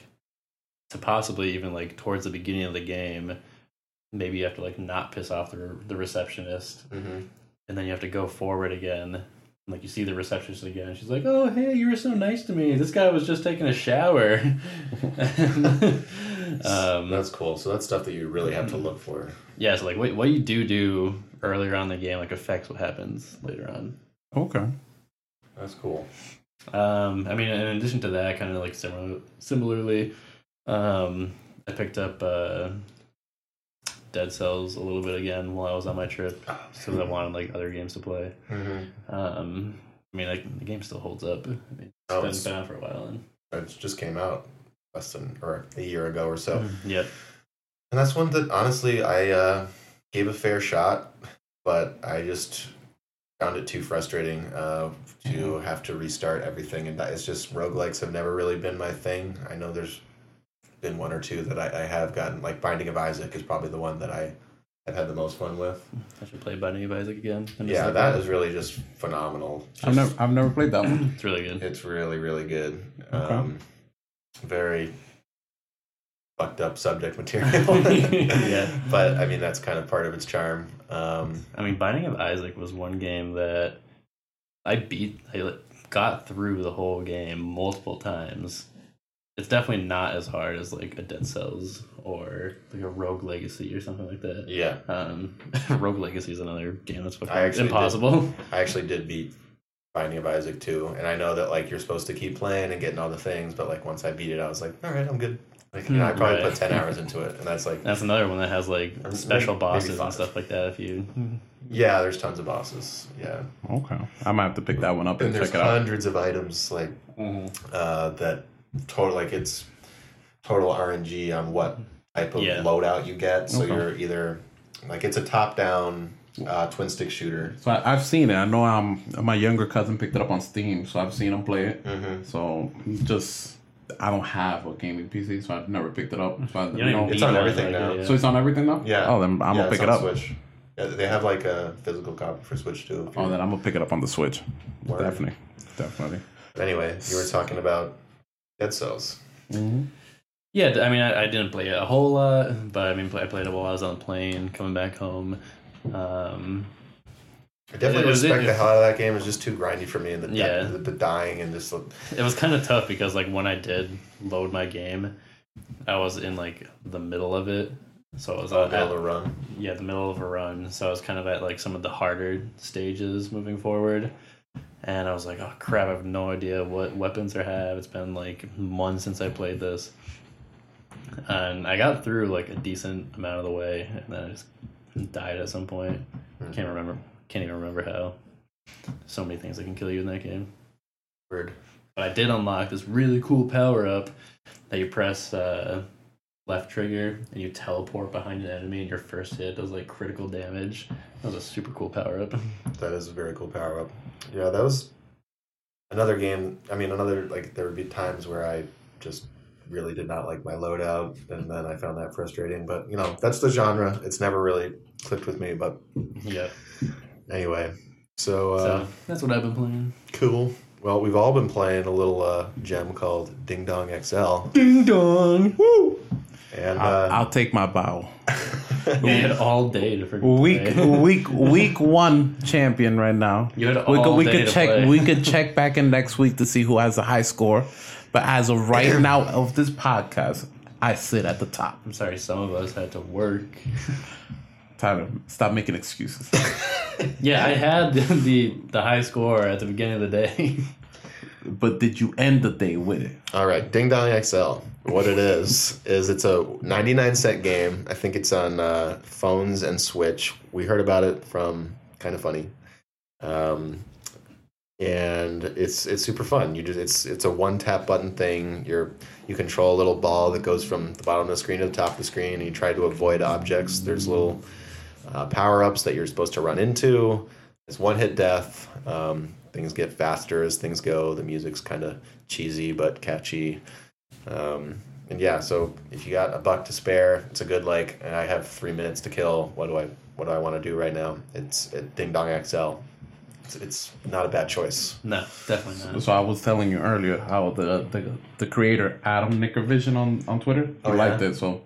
Speaker 2: to possibly even like towards the beginning of the game. Maybe you have to like not piss off the the receptionist, and then you have to go forward again. And, like you see the receptionist again, she's like, "Oh, hey, you were so nice to me. This guy was just taking a shower." um,
Speaker 1: that's cool. So that's stuff that you really have to look for.
Speaker 2: yeah, so like what what you do do earlier on in the game like affects what happens later on.
Speaker 3: Okay.
Speaker 1: That's cool.
Speaker 2: Um, I mean, in addition to that, kind of like similar, similarly, um, I picked up uh, Dead Cells a little bit again while I was on my trip because I wanted like other games to play.
Speaker 1: Mm-hmm.
Speaker 2: Um, I mean, like the game still holds up. I mean, it's
Speaker 1: Oh,
Speaker 2: been,
Speaker 1: it's-
Speaker 2: been out for a while, and
Speaker 1: It just came out less than or a year ago or so.
Speaker 2: yeah,
Speaker 1: And that's one that honestly I uh, gave a fair shot, but I just found it too frustrating uh, to have to restart everything. And it's just roguelikes have never really been my thing. I know there's been one or two that I, I have gotten, like Binding of Isaac is probably the one that I have had the most fun with.
Speaker 2: I should play Binding of Isaac again. and just
Speaker 1: Yeah,
Speaker 2: like
Speaker 1: that is really just phenomenal.
Speaker 3: I've never I've never played that one.
Speaker 2: It's really good.
Speaker 1: It's really, really good.
Speaker 3: Okay.
Speaker 1: Um, very fucked up subject material.
Speaker 2: Yeah.
Speaker 1: But I mean, that's kind of part of its charm. Um,
Speaker 2: I mean, Binding of Isaac was one game that I beat. I like, got through the whole game multiple times. It's definitely not as hard as like a Dead Cells or like a Rogue Legacy or something like that.
Speaker 1: yeah,
Speaker 2: Um, Rogue Legacy is another game that's
Speaker 1: I actually did.
Speaker 2: impossible.
Speaker 1: I actually did beat Binding of Isaac too. And I know that like you're supposed to keep playing and getting all the things, but like once I beat it, I was like, all right, I'm good. Like, you know, I probably
Speaker 2: Right.
Speaker 1: put 10 hours into it. And that's like,
Speaker 2: That's another one that has like special
Speaker 1: maybe
Speaker 2: bosses
Speaker 1: five.
Speaker 2: and stuff like that. If you,
Speaker 1: yeah, there's tons of bosses. Yeah.
Speaker 3: Okay. I might have to pick that one up and,
Speaker 1: And there's
Speaker 3: check it out.
Speaker 1: hundreds of items like uh, that total like it's total RNG on what type of
Speaker 2: Yeah.
Speaker 1: loadout you get. So
Speaker 3: Okay.
Speaker 1: you're either like it's a top down uh, twin stick shooter.
Speaker 3: So I, I've seen it. I know um my younger cousin picked it up on Steam, so I've seen him play it.
Speaker 1: Mm-hmm.
Speaker 3: So just I don't have a gaming PC, so I've never picked it up. So I,
Speaker 2: you don't
Speaker 3: you know,
Speaker 1: It's on everything
Speaker 2: like,
Speaker 1: now.
Speaker 2: yeah.
Speaker 3: so it's on everything now.
Speaker 1: Yeah.
Speaker 3: Oh, then I'm
Speaker 1: yeah,
Speaker 3: gonna pick it up.
Speaker 1: Switch. Yeah, they have like a physical copy for Switch too.
Speaker 3: Oh, then I'm gonna pick it up on the Switch.
Speaker 1: Word.
Speaker 3: Definitely, definitely.
Speaker 1: But anyway, you were talking about Dead Cells.
Speaker 2: Yeah, I mean, I, I didn't play it a whole lot, but I mean, I played it while I was on the plane coming back home. Um,
Speaker 1: I definitely
Speaker 2: It was-
Speaker 1: respect
Speaker 2: it-
Speaker 1: the hell out of that game. It's just too grindy for me, and the
Speaker 2: Yeah.
Speaker 1: the, the dying and just
Speaker 2: it was kind of tough because like when I did load my game, I was in like the middle of it, so I was on
Speaker 1: middle of the run.
Speaker 2: yeah the middle of a run, so I was kind of at like some of the harder stages moving forward, and I was like, oh crap, I have no idea what weapons I have. It's been like months since I played this, and I got through like a decent amount of the way, and then I just died at some point. Can't remember. Can't even remember how. So many things that can kill you in that game.
Speaker 1: Weird.
Speaker 2: But I did unlock this really cool power up that you press uh, left trigger and you teleport behind an enemy, and your first hit does like critical damage. That was a super cool power up.
Speaker 1: That is a very cool power up. Yeah, that was another game. I mean, another like there would be times where I just really did not like my loadout, and then I found that frustrating. But you know, that's the genre. It's never really clicked with me. But
Speaker 2: yeah.
Speaker 1: anyway, so, uh,
Speaker 2: So that's what I've been playing.
Speaker 1: cool. Well, we've all been playing a little uh, gem called Ding Dong XL,
Speaker 2: Ding dong! Woo!
Speaker 1: and
Speaker 3: I'll,
Speaker 1: uh,
Speaker 3: I'll take my bow.
Speaker 2: We had all day to freaking
Speaker 3: Week
Speaker 2: play.
Speaker 3: week week one champion right now.
Speaker 2: You had
Speaker 3: we could we
Speaker 2: day
Speaker 3: could
Speaker 2: to
Speaker 3: check
Speaker 2: play.
Speaker 3: we could check back in next week to see who has a high score. But as of right now of this podcast, I sit at the top.
Speaker 2: I'm sorry, some of us had to work.
Speaker 3: Tyler, stop making excuses.
Speaker 2: Yeah, I had the, the the high score at the beginning of the day.
Speaker 3: But did you end the day with it?
Speaker 1: All right, Ding Dong XL. What it is is it's a 99 cent game. I think it's on uh, phones and Switch. We heard about it from Kind of Funny, um, and it's it's super fun. You just it's it's a one tap button thing. You're you control a little ball that goes from the bottom of the screen to the top of the screen, and you try to avoid objects. There's little uh, power ups that you're supposed to run into. It's one hit death. Um, things get faster as things go. The music's kind of cheesy but catchy. Um, and yeah, so if you got a buck to spare, it's a good like. And I have three minutes to kill. What do I what do I want to do right now? It's uh, Ding Dong XL. It's, it's not a bad choice.
Speaker 2: No, definitely not.
Speaker 3: So I was telling you earlier how the the, the creator Adam Nickervision on on Twitter he
Speaker 1: Oh,
Speaker 3: liked
Speaker 1: yeah?
Speaker 3: it. So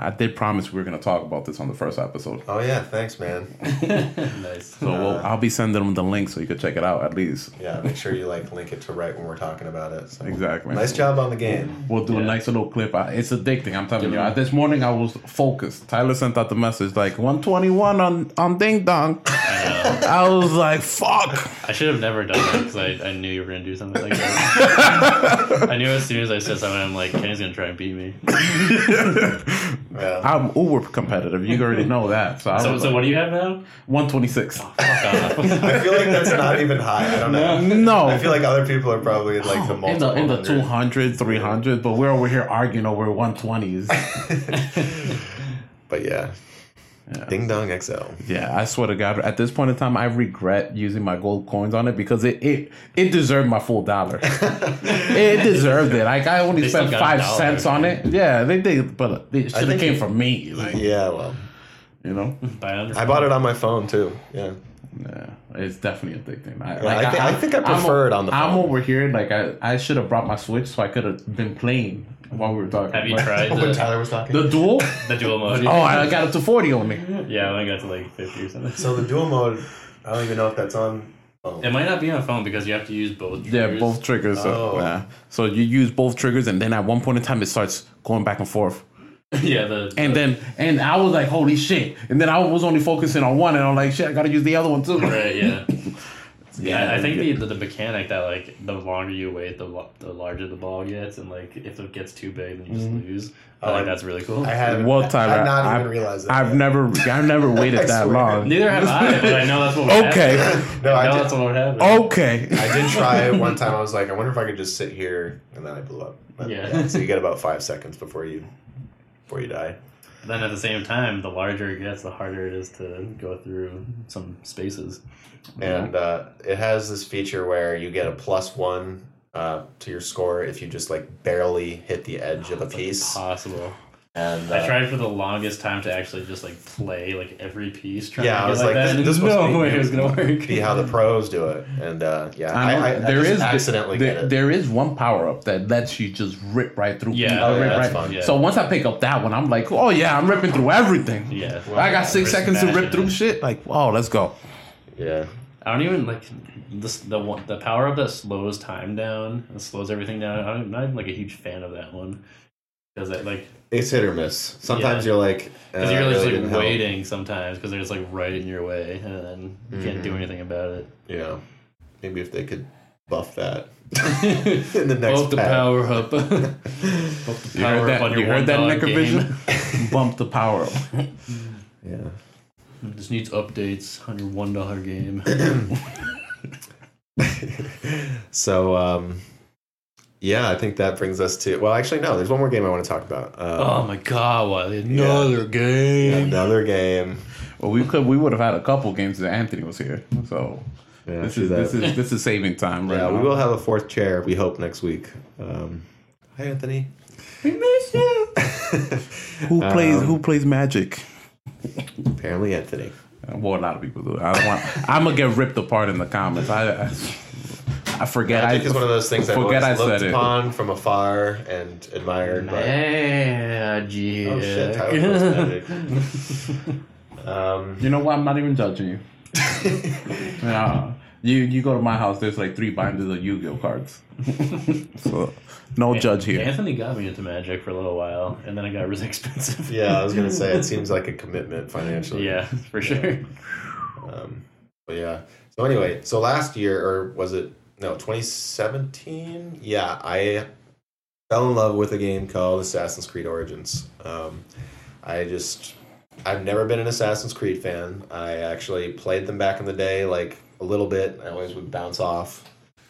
Speaker 3: I did promise we were going to talk about this on the first episode.
Speaker 1: Oh yeah, thanks, man.
Speaker 2: nice.
Speaker 3: So we'll, uh, I'll be sending them the link so you could check it out at least.
Speaker 1: Yeah, make sure you like link it to right when we're talking about it. So.
Speaker 3: Exactly.
Speaker 1: Nice job on the game.
Speaker 3: We'll do a nice little clip. I- It's addicting. I'm telling you.
Speaker 2: Yeah.
Speaker 3: I- This morning I was focused. Tyler sent out the message like 121 on on Ding Dong.
Speaker 2: I.
Speaker 3: I was like, "Fuck."
Speaker 2: I should have never done that because I, I knew you were gonna do something like that. I knew as soon as I said something, I'm like, Kenny's gonna try and beat me.
Speaker 1: Yeah.
Speaker 3: I'm uber competitive. You already know that. So,
Speaker 2: So, so
Speaker 3: like,
Speaker 2: what do you have now?
Speaker 3: 126.
Speaker 2: Fuck off.
Speaker 1: I feel like that's not even high. I don't know.
Speaker 3: No.
Speaker 1: I feel like other people are probably in like the
Speaker 3: in
Speaker 1: multiple
Speaker 3: the in the
Speaker 1: hundred.
Speaker 3: 200, 300, but we're over here arguing over 120s.
Speaker 1: But yeah.
Speaker 3: Yeah.
Speaker 1: Ding Dong XL.
Speaker 3: Yeah, I swear to God, at this point in time, I regret using my gold coins on it because it it, it deserved my full dollar. it deserved it. Like I only
Speaker 2: They
Speaker 3: spent five
Speaker 2: dollar,
Speaker 3: cents on it. Yeah, they did, but it should have came
Speaker 1: it-
Speaker 3: from me. Like
Speaker 1: Yeah, well,
Speaker 3: you know,
Speaker 2: Buy
Speaker 1: I bought it on my phone too. Yeah.
Speaker 3: yeah, it's definitely addicting. I,
Speaker 1: Yeah, I thi- I think I
Speaker 3: I'm
Speaker 1: prefer it on the Phone.
Speaker 3: I'm
Speaker 1: phone.
Speaker 3: over here like I I should have brought my Switch so I could have been playing while we were talking.
Speaker 2: Have you
Speaker 3: Like,
Speaker 2: tried
Speaker 1: when
Speaker 2: the,
Speaker 1: Tyler was talking.
Speaker 3: the dual?
Speaker 2: the dual mode?
Speaker 3: Oh, I got up to forty on me.
Speaker 2: yeah, I only got to like 50 or something.
Speaker 1: so the dual mode, I don't even know if that's on. phone.
Speaker 2: It might not be on phone because you have to use both.
Speaker 3: Yeah, both triggers. So,
Speaker 1: Oh.
Speaker 3: yeah. so you use both triggers, and then at one point in time, it starts going back and forth.
Speaker 2: yeah, the
Speaker 3: And then, and I was like, "Holy shit!" And then I was only focusing on one, and I'm like, "Shit, I gotta use the other one too."
Speaker 2: right, yeah. Yeah, I think the, the the mechanic that like the longer you wait, the the larger the ball gets, and like if it gets too big, then you just mm-hmm. lose. I
Speaker 1: Oh,
Speaker 2: think that's really cool.
Speaker 1: I have.
Speaker 3: Well, Tyler,
Speaker 1: I've not
Speaker 3: I've,
Speaker 1: even realized that.
Speaker 3: I've
Speaker 1: yet.
Speaker 3: never, I've never waited that long.
Speaker 2: Neither have I, but I know that's what would
Speaker 3: Okay.
Speaker 1: No,
Speaker 2: I
Speaker 1: I
Speaker 2: know
Speaker 1: did.
Speaker 2: that's what would happen.
Speaker 3: okay.
Speaker 1: I did try it one time. I was like, I wonder if I could just sit here, and then I blew up. But,
Speaker 2: Yeah.
Speaker 1: So you get about five seconds before you, before you die.
Speaker 2: Then at the same time, the larger it gets, the harder it is to go through some spaces.
Speaker 1: And uh, it has this feature where you get a plus one uh, to your score if you just like barely hit the edge of a
Speaker 2: like
Speaker 1: piece.
Speaker 2: impossible.
Speaker 1: And uh,
Speaker 2: I tried for the longest time to actually just like play like every piece. Trying
Speaker 1: Yeah,
Speaker 2: to
Speaker 1: I was
Speaker 2: like,
Speaker 1: like, this-
Speaker 2: and
Speaker 1: this
Speaker 2: there's no way it was gonna work.
Speaker 1: see how the pros do it. And uh, yeah,
Speaker 3: I
Speaker 1: I,
Speaker 3: know,
Speaker 1: I, I
Speaker 3: there
Speaker 1: just
Speaker 3: is-
Speaker 1: accidentally
Speaker 3: there,
Speaker 1: get it.
Speaker 3: there is one power up that lets you just rip right through.
Speaker 2: Yeah,
Speaker 3: people,
Speaker 2: oh,
Speaker 1: yeah, that's
Speaker 3: right-
Speaker 1: fun.
Speaker 2: Yeah.
Speaker 3: So once I pick up that one, I'm like, oh yeah, I'm ripping through everything.
Speaker 2: Yeah,
Speaker 3: I got six seconds to rip through
Speaker 2: it.
Speaker 3: shit. Like, oh, let's go.
Speaker 1: yeah.
Speaker 2: I don't even like this the one the power up that slows time down and slows everything down. I'm not even like a huge fan of that one because I like
Speaker 1: It's hit or miss. Sometimes
Speaker 2: Yeah.
Speaker 1: you're like,
Speaker 2: because
Speaker 1: uh,
Speaker 2: you're
Speaker 1: really
Speaker 2: just
Speaker 1: didn't
Speaker 2: like
Speaker 1: help.
Speaker 2: waiting sometimes because they're just like right in your way and then you can't do
Speaker 1: Mhm.
Speaker 2: anything about it.
Speaker 1: Yeah. maybe if they could buff that in the next
Speaker 2: Both the power up. Both the
Speaker 3: You heard
Speaker 2: power
Speaker 3: that?
Speaker 2: up on
Speaker 3: You heard that,
Speaker 2: dog game.
Speaker 3: Nickervision? Bump the power up.
Speaker 1: Yeah.
Speaker 2: Just needs updates on your one dollar game.
Speaker 1: So, um, yeah, I think that brings us to. Well, actually, no. There's one more game I want to talk about.
Speaker 2: oh
Speaker 1: Uh,
Speaker 2: my god! What another game?
Speaker 1: Another game.
Speaker 3: Well, we could we would have had a couple games if Anthony was here. So
Speaker 1: Yeah,
Speaker 3: this
Speaker 1: true
Speaker 3: is
Speaker 1: that.
Speaker 3: this is this is saving time right
Speaker 1: yeah,
Speaker 3: now.
Speaker 1: we will have a fourth chair. We hope next week. Um, hi, Anthony.
Speaker 3: We miss you. who plays
Speaker 1: Um,
Speaker 3: Who plays Magic?
Speaker 1: Apparently, Anthony.
Speaker 3: Well, a lot of people do. I don't want. I'm gonna get ripped apart in the comments. I I, I forget.
Speaker 1: Magic
Speaker 3: I
Speaker 1: is one of those things I've
Speaker 3: forget
Speaker 1: always
Speaker 3: I
Speaker 1: looked
Speaker 3: said it.
Speaker 1: upon from afar and admired. But
Speaker 2: Magic.
Speaker 1: oh shit, Tyler plays Magic. um,
Speaker 3: You know what? I'm not even judging you. Yeah. You you go to my house. There's like three binders of Yu-Gi-Oh cards. so no judge here.
Speaker 2: Anthony got me into Magic for a little while, and then it got really expensive.
Speaker 1: yeah, I was gonna say it seems like a commitment financially.
Speaker 2: yeah, for sure.
Speaker 1: Um, but yeah. So anyway, so last year, or was it no 2017? Yeah, I fell in love with a game called Assassin's Creed Origins. Um, I just I've never been an Assassin's Creed fan. I actually played them back in the day, like a little bit. I always would bounce off.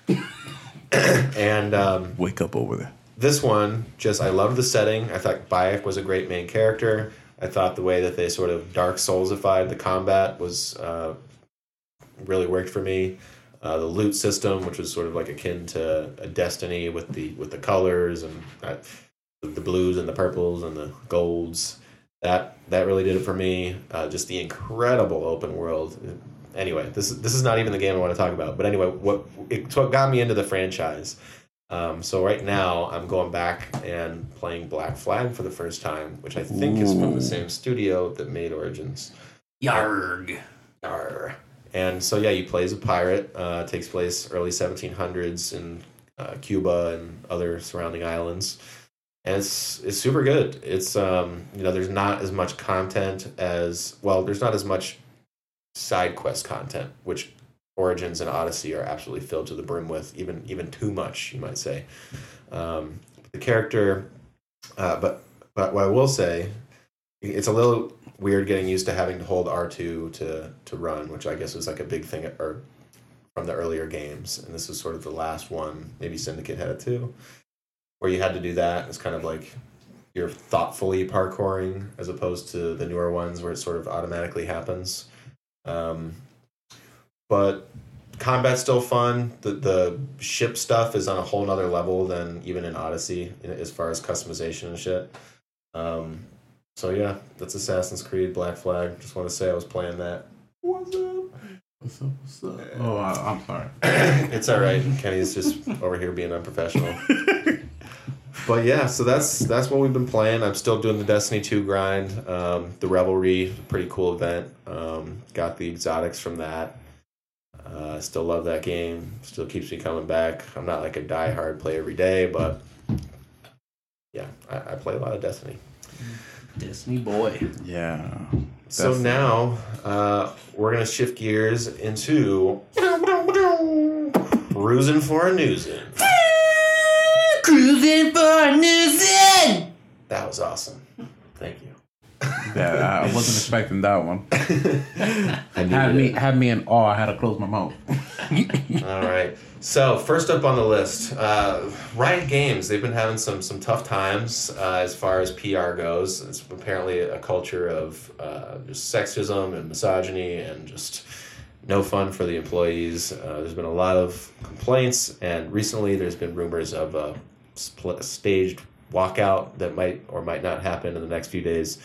Speaker 1: and um,
Speaker 3: Wake up over there.
Speaker 1: this one just I loved the setting. I thought Bayek was a great main character. I thought the way that they sort of Dark Soulsified the combat was uh, really worked for me. Uh, the loot system, which was sort of like akin to a Destiny with the with the colors and uh, the blues and the purples and the golds, that that really did it for me. Uh, just the incredible open world. Anyway, this is this is not even the game I want to talk about. But anyway, what it's what got me into the franchise. Um, so right now I'm going back and playing Black Flag for the first time, which I think is from the same studio that made Origins.
Speaker 2: Yarg.
Speaker 1: Arr. And so yeah, you play as a pirate. Uh, takes place early 1700s in uh, Cuba and other surrounding islands, and it's it's super good. It's um you know there's not as much content as well. There's not as much side quest content, which Origins and Odyssey are absolutely filled to the brim with, even even too much, you might say. Um, the character, uh, but but what I will say, it's a little weird getting used to having to hold R two to to run, which I guess was like a big thing or from the earlier games, and this is sort of the last one. Maybe Syndicate had it too, where you had to do that. It's kind of like you're thoughtfully parkouring as opposed to the newer ones where it sort of automatically happens. Um, but combat's still fun. The the ship stuff is on a whole nother level than even in Odyssey as far as customization and shit. Um, so yeah, that's Assassin's Creed Black Flag. Just want to say I was playing that. What's up?
Speaker 3: What's up? What's up? Oh, I, I'm sorry.
Speaker 1: it's all right. Kenny's just over here being unprofessional. but yeah, so that's that's what we've been playing. I'm still doing the Destiny 2 grind. Um, the Revelry, pretty cool event. Um, got the exotics from that. Uh, still love that game. Still keeps me coming back. I'm not like a die-hard play every day, but yeah, I, I play a lot of Destiny.
Speaker 2: Destiny boy.
Speaker 3: Yeah.
Speaker 1: So
Speaker 3: That's-
Speaker 1: now uh, we're gonna shift gears into cruising for a newsin.
Speaker 2: Cruising for Newson.
Speaker 1: That was awesome. Thank you.
Speaker 3: Yeah, I wasn't expecting that one. Had me
Speaker 1: it.
Speaker 3: had me in awe. I had to close my mouth.
Speaker 1: All right. So first up on the list, uh, Riot Games. They've been having some some tough times uh, as far as PR goes. It's apparently a culture of uh, just sexism and misogyny and just no fun for the employees. Uh, there's been a lot of complaints, and recently there's been rumors of a staged walkout that might or might not happen in the next few days.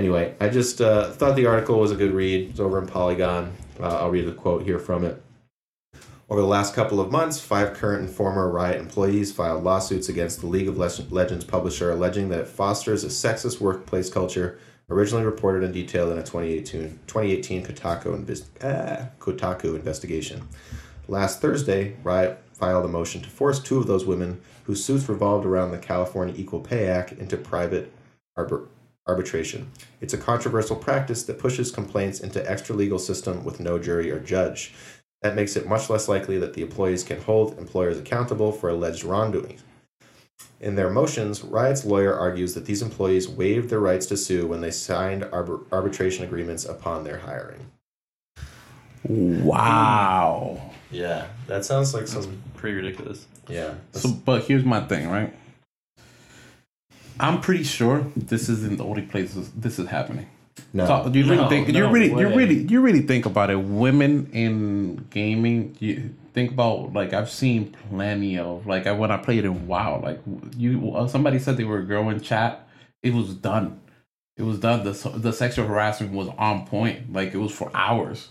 Speaker 1: Anyway, I just uh, thought the article was a good read. It's over in Polygon. Uh, I'll read a quote here from it. Over the last couple of months, five current and former Riot employees filed lawsuits against the League of Legends publisher, alleging that it fosters a sexist workplace culture, originally reported and detailed in a 2018, 2018 Kotaku, inves- ah, Kotaku investigation. Last Thursday, Riot filed a motion to force two of those women, whose suits revolved around the California Equal Pay Act, into private arbor- arbitration. It's a controversial practice that pushes complaints into extra legal system with no jury or judge. That makes it much less likely that the employees can hold employers accountable for alleged wrongdoing. In their motions, Riot's lawyer argues that these employees waived their rights to sue when they signed arbor- arbitration agreements upon their hiring.
Speaker 3: Wow.
Speaker 1: Yeah, that sounds like some. Mm.
Speaker 2: Pretty ridiculous.
Speaker 1: Yeah.
Speaker 3: So, but here's my thing, right? I'm pretty sure this isn't the only places this is happening.
Speaker 1: no.
Speaker 3: So you really
Speaker 2: No,
Speaker 3: think you
Speaker 2: no
Speaker 3: really you really you really think about it. Women in gaming, you think about like I've seen plenty of like I when I played in WoW, like you uh, somebody said they were a girl in chat, it was done. It was done. The the sexual harassment was on point. Like it was for hours.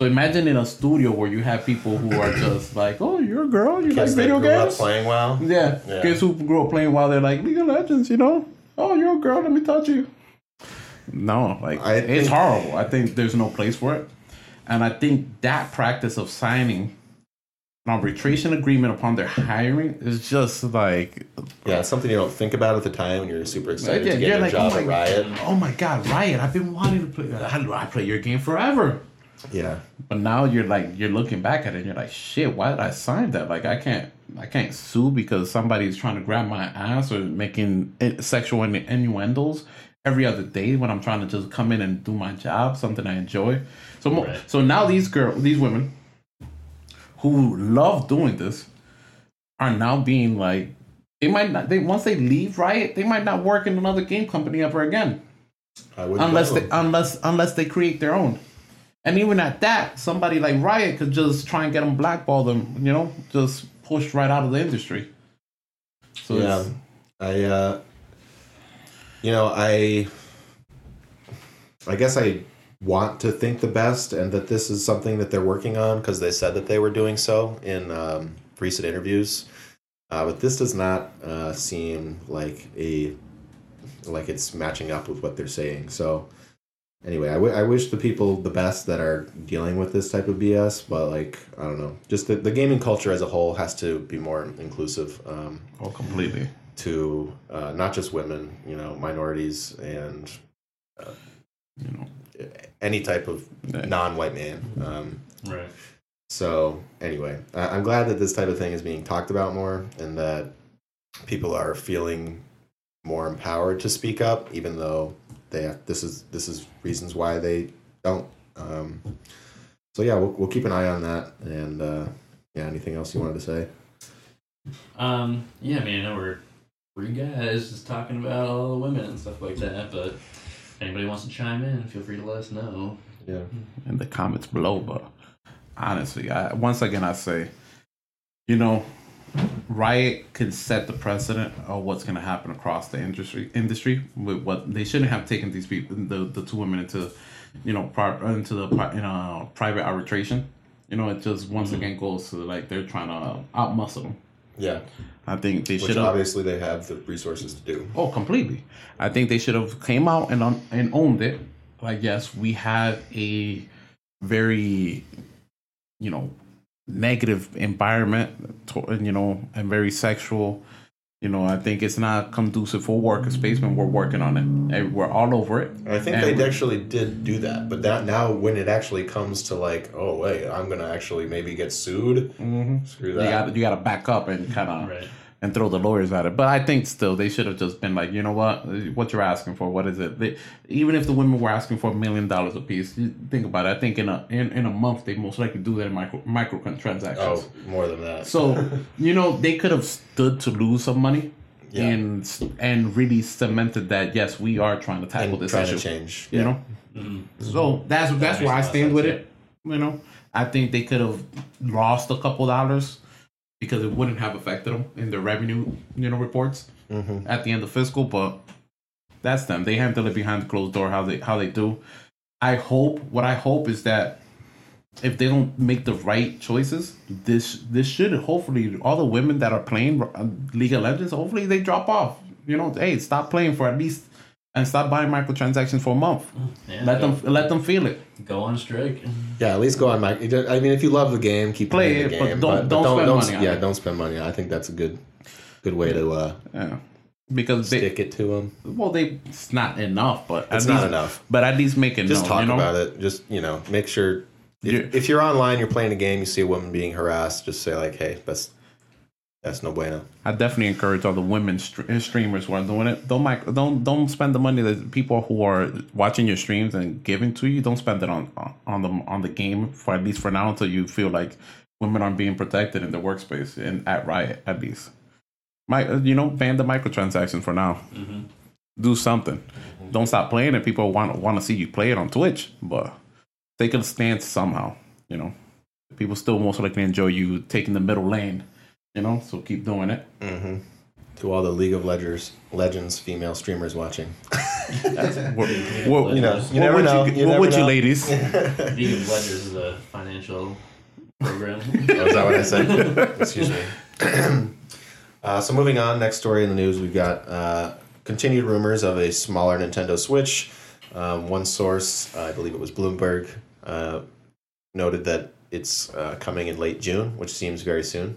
Speaker 3: So imagine in a studio where you have people who are just like, "Oh, you're a girl. You like
Speaker 1: Kids that
Speaker 3: video games."
Speaker 1: playing well.
Speaker 3: Yeah.
Speaker 1: Yeah.
Speaker 3: kids who grew up playing while they're like League of Legends, you know. Oh, you're a girl. Let me touch you. No, like
Speaker 1: I
Speaker 3: it's
Speaker 1: think-
Speaker 3: horrible. I think there's no place for it, and I think that practice of signing an arbitration agreement upon their hiring is just like,
Speaker 1: Yeah, something you don't think about at the time when you're super excited
Speaker 3: Yeah,
Speaker 1: to get
Speaker 3: you're
Speaker 1: a
Speaker 3: like, oh
Speaker 1: job
Speaker 3: oh
Speaker 1: at
Speaker 3: my-
Speaker 1: Riot.
Speaker 3: oh my god, Riot! I've been wanting to play. I play your game forever.
Speaker 1: Yeah.
Speaker 3: But now you're like you're looking back at it and you're like, shit, why did I sign that? Like I can't I can't sue because somebody's trying to grab my ass or making sexual innu- innuendos every other day when I'm trying to just come in and do my job, something I enjoy. So
Speaker 2: Right.
Speaker 3: so now these girl these women who love doing this are now being like they might not they once they leave Riot, they might not work in another game company ever again unless they unless unless they create their own. And even at that, somebody like Riot could just try and get them blackballed them, you know, just pushed right out of the industry. So
Speaker 1: yeah. I uh you know, I I guess I want to think the best and that this is something that they're working on because they said that they were doing so in um, recent interviews. Uh, but this does not uh, seem like a like it's matching up with what they're saying. So anyway, I, w- I wish the people the best that are dealing with this type of BS. But like I don't know, just the, the gaming culture as a whole has to be more inclusive. Um,
Speaker 3: oh, completely.
Speaker 1: to uh, not just women, you know, minorities and
Speaker 3: You know,
Speaker 1: any type of
Speaker 3: Yeah.
Speaker 1: non-white man. Um,
Speaker 2: Right.
Speaker 1: so anyway, I- I'm glad that this type of thing is being talked about more and that people are feeling more empowered to speak up, even though they have, this is this is reasons why they don't. Um, so yeah, we'll, we'll keep an eye on that. And uh, yeah, anything else you wanted to say?
Speaker 2: Um. Yeah. I mean, I know we're three guys just talking about all the women and stuff like that, but if anybody wants to chime in, feel free to let us know.
Speaker 1: Yeah.
Speaker 3: in the comments below. But honestly, I once again I say, you know, Riot can set the precedent of what's going to happen across the industry. Industry with what they shouldn't have taken these people, the the two women into, you know, pri- into the you know private arbitration. You know, it just once mm-hmm. again goes to like they're trying to outmuscle them.
Speaker 1: Yeah.
Speaker 3: I think they should
Speaker 1: obviously they have the resources to do.
Speaker 3: Oh, completely. I think they should have came out and un- and owned it. Like, yes, we have a very, you know, negative environment, to- you know, and very sexual. You know, I think it's not conducive for work space, but we're working on it. And We're all over it.
Speaker 1: I think
Speaker 3: And
Speaker 1: they
Speaker 3: we-
Speaker 1: actually did do that, but that now when it actually comes to like, oh wait, I'm gonna actually maybe get sued.
Speaker 3: Mm-hmm.
Speaker 1: Screw
Speaker 3: You
Speaker 1: that.
Speaker 3: got you got to back up and kind of
Speaker 2: Right.
Speaker 3: And throw the lawyers at it. But I think still they should have just been like, you know what, what you're asking for, what is it? They, even if the women were asking for a million dollars a piece, think about it. I think in a in, in a month they most likely do that in micro micro transactions.
Speaker 1: oh, more than that.
Speaker 3: So you know they could have stood to lose some money.
Speaker 1: Yeah.
Speaker 3: And and really cemented that yes we are trying to tackle
Speaker 1: and
Speaker 3: this
Speaker 1: trying
Speaker 3: issue.
Speaker 1: to change.
Speaker 3: You know, mm-hmm. so that's that's
Speaker 2: makes
Speaker 3: where I
Speaker 2: a lot of
Speaker 3: stand with
Speaker 2: sense,
Speaker 3: it. You know, I think they could have lost a couple dollars because it wouldn't have affected them in their revenue, you know, reports
Speaker 1: Mhm.
Speaker 3: at the end of fiscal. But that's them. They handle it behind the closed door how they how they do. I hope what I hope is that if they don't make the right choices, this this should hopefully all the women that are playing uh, League of Legends, hopefully they drop off. You know, hey, stop playing for at least and stop buying microtransactions for a month.
Speaker 2: Yeah,
Speaker 3: Let
Speaker 2: go,
Speaker 3: them let them feel it.
Speaker 2: go on strike.
Speaker 1: Yeah, at least go on my. I mean, if you love the game, keep
Speaker 3: Play
Speaker 1: playing
Speaker 3: it,
Speaker 1: the
Speaker 3: but
Speaker 1: game.
Speaker 3: don't- don't spend money on
Speaker 1: yeah,
Speaker 3: it.
Speaker 1: don't spend money. I think that's a good, good way to uh,
Speaker 3: Yeah, because they
Speaker 1: stick it to them.
Speaker 3: well they it's not enough, but
Speaker 1: It's
Speaker 3: at
Speaker 1: not
Speaker 3: least,
Speaker 1: enough.
Speaker 3: But at least make it
Speaker 1: Just
Speaker 3: known,
Speaker 1: talk
Speaker 3: you know?
Speaker 1: about it. Just you know, make sure If, if you're online, you're playing a game, you see a woman being harassed, just say like, "Hey, that's that's no bueno."
Speaker 3: I definitely encourage all the women str- streamers who are doing it. Don't mic- don't don't spend the money that people who are watching your streams and giving to you. Don't spend it on on the on the game for at least for now until you feel like women aren't being protected in the workspace and at Riot at least. Might you know ban the microtransactions for now. Mm-hmm. Do something. Don't stop playing it. People want want to see you play it on Twitch, but take a stance somehow. You know, people still most likely enjoy you taking the middle lane. You know, so keep doing it.
Speaker 1: Mm-hmm. To all the League of Legends Legends female streamers watching,
Speaker 3: What, what,
Speaker 1: you know, you never
Speaker 3: would
Speaker 1: know.
Speaker 3: you,
Speaker 1: You
Speaker 3: what
Speaker 1: never
Speaker 3: would you ladies?
Speaker 2: League of Legends is a financial program.
Speaker 1: Oh, is that what I said? Excuse me. uh, so moving on, next story in the news, we've got uh, continued rumors of a smaller Nintendo Switch. Um, one source, uh, I believe it was Bloomberg, uh, noted that it's uh, coming in late June, which seems very soon.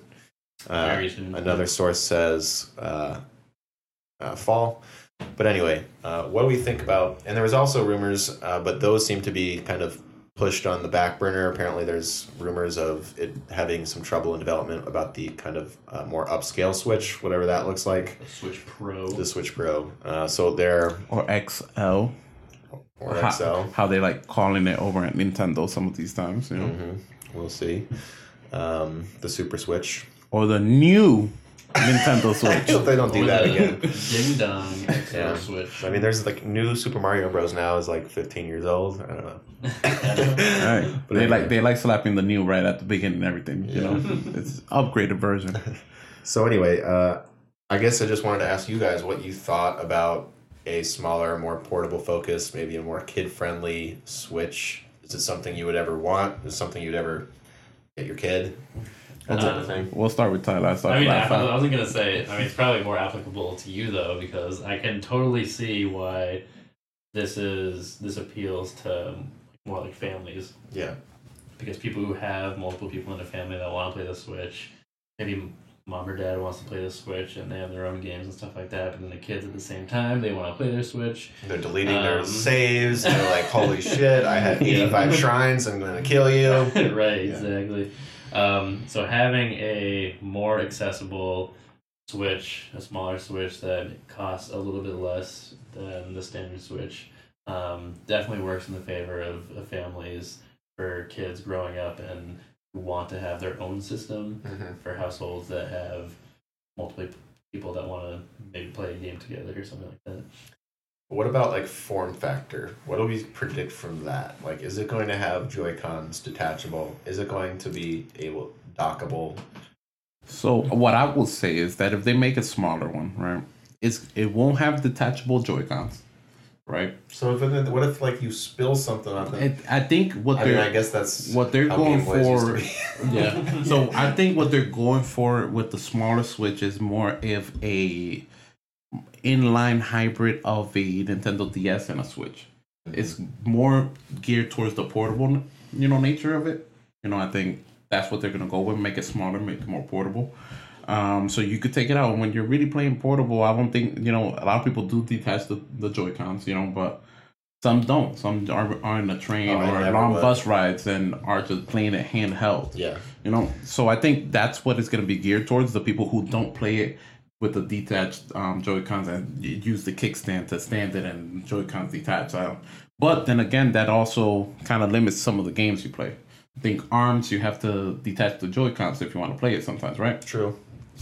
Speaker 1: Uh, Another source says uh, uh, fall. But anyway, uh, what do we think about? And there was also rumors, uh, but those seem to be kind of pushed on the back burner. Apparently, there's rumors of it having some trouble in development about the kind of uh, more upscale Switch, whatever that looks like,
Speaker 2: The Switch Pro.
Speaker 1: the Switch Pro. Uh, so they're
Speaker 3: Or XL?
Speaker 1: or
Speaker 3: How,
Speaker 1: XL.
Speaker 3: how they like calling it over at Nintendo some of these times, you know?
Speaker 1: hmm We'll see. Um, the Super Switch.
Speaker 3: Or the new Nintendo Switch.
Speaker 1: I hope they don't do
Speaker 2: Or
Speaker 1: that again.
Speaker 2: Ding Dong XL
Speaker 1: Yeah.
Speaker 2: Switch.
Speaker 1: I mean, there's like new Super Mario Bros. now is like 15 years old. I don't know.
Speaker 3: Right.
Speaker 1: But
Speaker 3: they
Speaker 1: anyway.
Speaker 3: like they like slapping the new right at the beginning and everything, you know? It's upgraded version.
Speaker 1: So anyway, uh, I guess I just wanted to ask you guys what you thought about a smaller, more portable focus, maybe a more kid-friendly Switch. Is it something you would ever want? Is it something you'd ever get your kid? That type of thing.
Speaker 3: We'll start with Tyler. I start
Speaker 2: I mean,
Speaker 3: laugh
Speaker 2: I. I wasn't gonna say. I mean, it's probably more applicable to you though, because I can totally see why this is this appeals to more like families.
Speaker 1: Yeah.
Speaker 2: Because people who have multiple people in their family that want to play the Switch, maybe mom or dad wants to play the Switch and they have their own games and stuff like that, but then the kids at the same time they want to play their Switch.
Speaker 1: They're deleting their
Speaker 2: Um,
Speaker 1: saves. They're like, "Holy shit! I had 85 shrines. I'm going to kill you."
Speaker 2: right,
Speaker 1: Yeah.
Speaker 2: exactly. Um, so having a more accessible Switch, a smaller Switch that costs a little bit less than the standard Switch, um, definitely works in the favor of, of families for kids growing up and who want to have their own system
Speaker 1: Mhm.
Speaker 2: for households that have multiple people that want to maybe play a game together or something like that.
Speaker 1: What about like form factor? What do we predict from that? Like, is it going to have Joy Cons detachable? Is it going to be able dockable?
Speaker 3: So what I will say is that if they make a smaller one, right, it's it won't have detachable Joy Cons, right?
Speaker 1: So if it, what if like you spill something on them?
Speaker 3: It, I think what
Speaker 1: I mean,
Speaker 3: they're
Speaker 1: I guess that's
Speaker 3: what they're going
Speaker 1: Game Boys used to
Speaker 3: for. yeah. So I think what they're going for with the smaller Switch is more of a inline hybrid of a Nintendo DS and a Switch. It's more geared towards the portable, you know, nature of it. You know, I think that's what they're gonna go with. Make it smaller, make it more portable. Um, so you could take it out. And when you're really playing portable, I don't think you know. A lot of people do detach the, the Joy Cons, you know, but some don't. Some are, are in a train
Speaker 1: Oh,
Speaker 3: or long bus rides and are just playing it handheld.
Speaker 1: yeah.
Speaker 3: You know, so I think that's what it's going to be geared towards the people who don't play it with the detached um, Joy Cons and use the kickstand to stand it and Joy Cons detached. Uh, but then again, that also kind of limits some of the games you play. I think Arms, you have to detach the Joy Cons if you want to play it sometimes, right?
Speaker 1: True.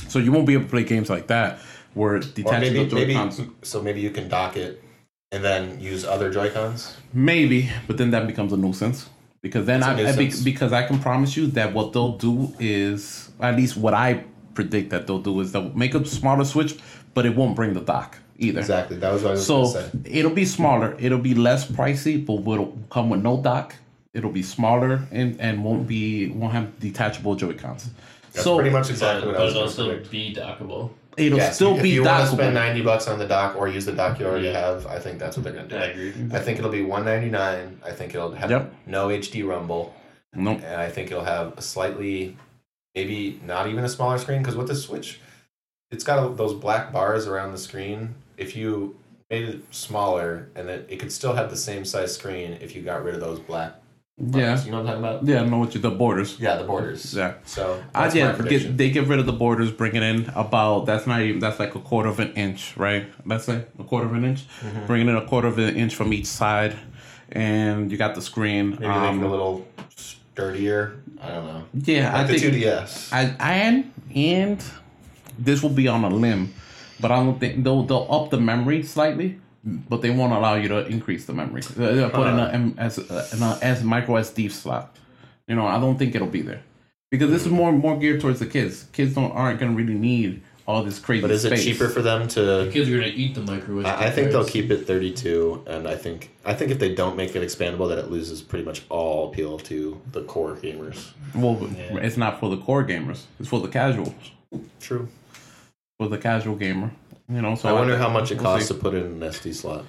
Speaker 3: So you won't be able to play games like that where detaching
Speaker 1: maybe
Speaker 3: the Joy
Speaker 1: maybe
Speaker 3: Cons.
Speaker 1: so maybe you can dock it and then use other Joy Cons.
Speaker 3: Maybe, but then that becomes a nuisance because then I, I be, because I can promise you that what they'll do is at least what I predict that they'll do is they'll make a smaller switch, but it won't bring the dock either.
Speaker 1: Exactly. That was what I was
Speaker 3: So
Speaker 1: going to say.
Speaker 3: it'll be smaller. It'll be less pricey, but it will come with no dock. It'll be smaller and and won't be won't have detachable Joy Cons.
Speaker 1: That's
Speaker 3: So
Speaker 1: pretty much
Speaker 2: But,
Speaker 1: exactly what I
Speaker 2: but
Speaker 1: was
Speaker 2: it'll
Speaker 1: going
Speaker 2: still
Speaker 1: predict.
Speaker 2: be dockable.
Speaker 3: it'll
Speaker 1: Yes,
Speaker 3: still
Speaker 1: if
Speaker 3: be
Speaker 1: you want to spend ninety bucks on the dock or use the dock you already
Speaker 2: Yeah.
Speaker 1: have, I think that's what they're going to do.
Speaker 2: I agree.
Speaker 1: I think it'll be one ninety nine. I think it'll have
Speaker 3: Yep.
Speaker 1: no HD rumble,
Speaker 3: Nope.
Speaker 1: and I think it'll have a slightly, maybe not even a smaller screen because with the Switch, it's got those black bars around the screen. If you made it smaller, and then it could still have the same size screen if you got rid of those black
Speaker 3: Yeah.
Speaker 1: you know what I'm talking about.
Speaker 3: Yeah, I know what you the borders.
Speaker 1: Yeah, the borders.
Speaker 3: Yeah.
Speaker 1: So my
Speaker 3: yeah, get, they get rid of the borders, bring it in about that's not even that's like a quarter of an inch, right? Let's say a quarter of an inch,
Speaker 1: Mm-hmm.
Speaker 3: bringing in a quarter of an inch from each side, and you got the screen.
Speaker 1: Maybe
Speaker 3: um,
Speaker 1: it a little sturdier. I don't know.
Speaker 3: yeah,
Speaker 1: Like
Speaker 3: I
Speaker 1: the
Speaker 3: think
Speaker 1: 2DS.
Speaker 3: I and and this will be on a limb, but I don't think they'll they'll up the memory slightly, but they won't allow you to increase the memory. They'll put in a as uh, in a as micro SD slot. You know, I don't think it'll be there because this is more more geared towards the kids. Kids don't aren't gonna really need all this crazy.
Speaker 4: But is it cheaper for them to?
Speaker 2: Kids are gonna eat the microwave.
Speaker 4: I, I think they'll keep it 32, and I think I think if they don't make it expandable, that it loses pretty much all appeal to the core gamers.
Speaker 3: Well,
Speaker 2: Yeah.
Speaker 3: it's not for the core gamers. It's for the casuals.
Speaker 4: True.
Speaker 3: For the casual gamer. You know, so
Speaker 4: I wonder
Speaker 3: think-
Speaker 4: how much it
Speaker 3: we'll
Speaker 4: costs
Speaker 3: see.
Speaker 4: to put in an SD slot.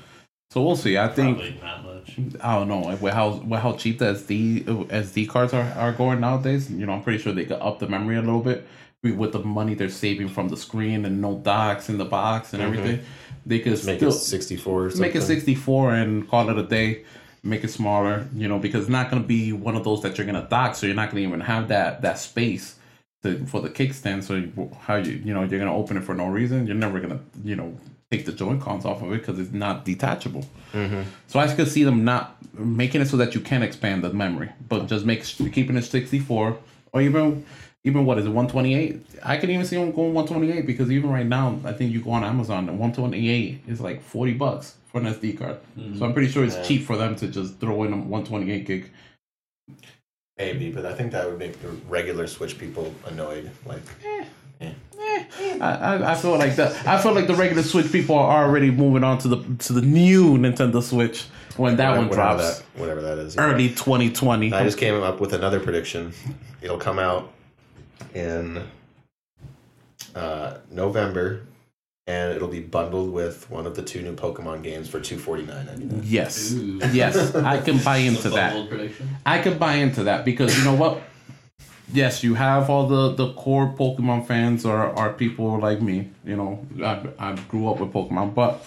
Speaker 3: So we'll see. I think
Speaker 2: Probably not much.
Speaker 3: I don't know with how with how cheap the SD SD cards are, are going nowadays. You know, I'm pretty sure they could up the memory a little bit with the money they're saving from the screen and no docks in the box and everything. They could
Speaker 4: Mm-hmm. Make
Speaker 3: still
Speaker 4: it 64 or something.
Speaker 3: make it 64 and call it a day. Make it smaller. You know, because it's not going to be one of those that you're going to dock, so you're not going to even have that that space. To, for the kickstand, so you, how you you know you're gonna open it for no reason. You're never gonna you know take the Joy Cons off of it because it's not detachable. So I could see them not making it so that you can expand the memory, but just make keeping it 64 or even even what is it 128? I can even see them going 128 because even right now, I think you go on Amazon and 128 is like 40 bucks for an SD card. So mm-hmm. I'm pretty sure it's cheap for them to just throw in a 128 gig.
Speaker 1: Maybe, but I think that would make the regular Switch people annoyed. Like, eh. Eh.
Speaker 3: Eh, I, I, I feel like that. I feel like the regular Switch people are already moving on to the to the new Nintendo Switch when that one
Speaker 1: whatever
Speaker 3: drops
Speaker 1: that, whatever that is.
Speaker 3: early 2020.
Speaker 1: I just came up with another prediction. It'll come out in uh, November, and it'll be bundled with one of the two new Pokemon games for two forty nine.
Speaker 3: Yes,
Speaker 2: Ooh.
Speaker 3: yes, I can buy into that.
Speaker 2: prediction.
Speaker 3: I can buy into that because you know what? Yes, you have all the, the core Pokemon fans are, are people like me. You know, I, I grew up with Pokemon, but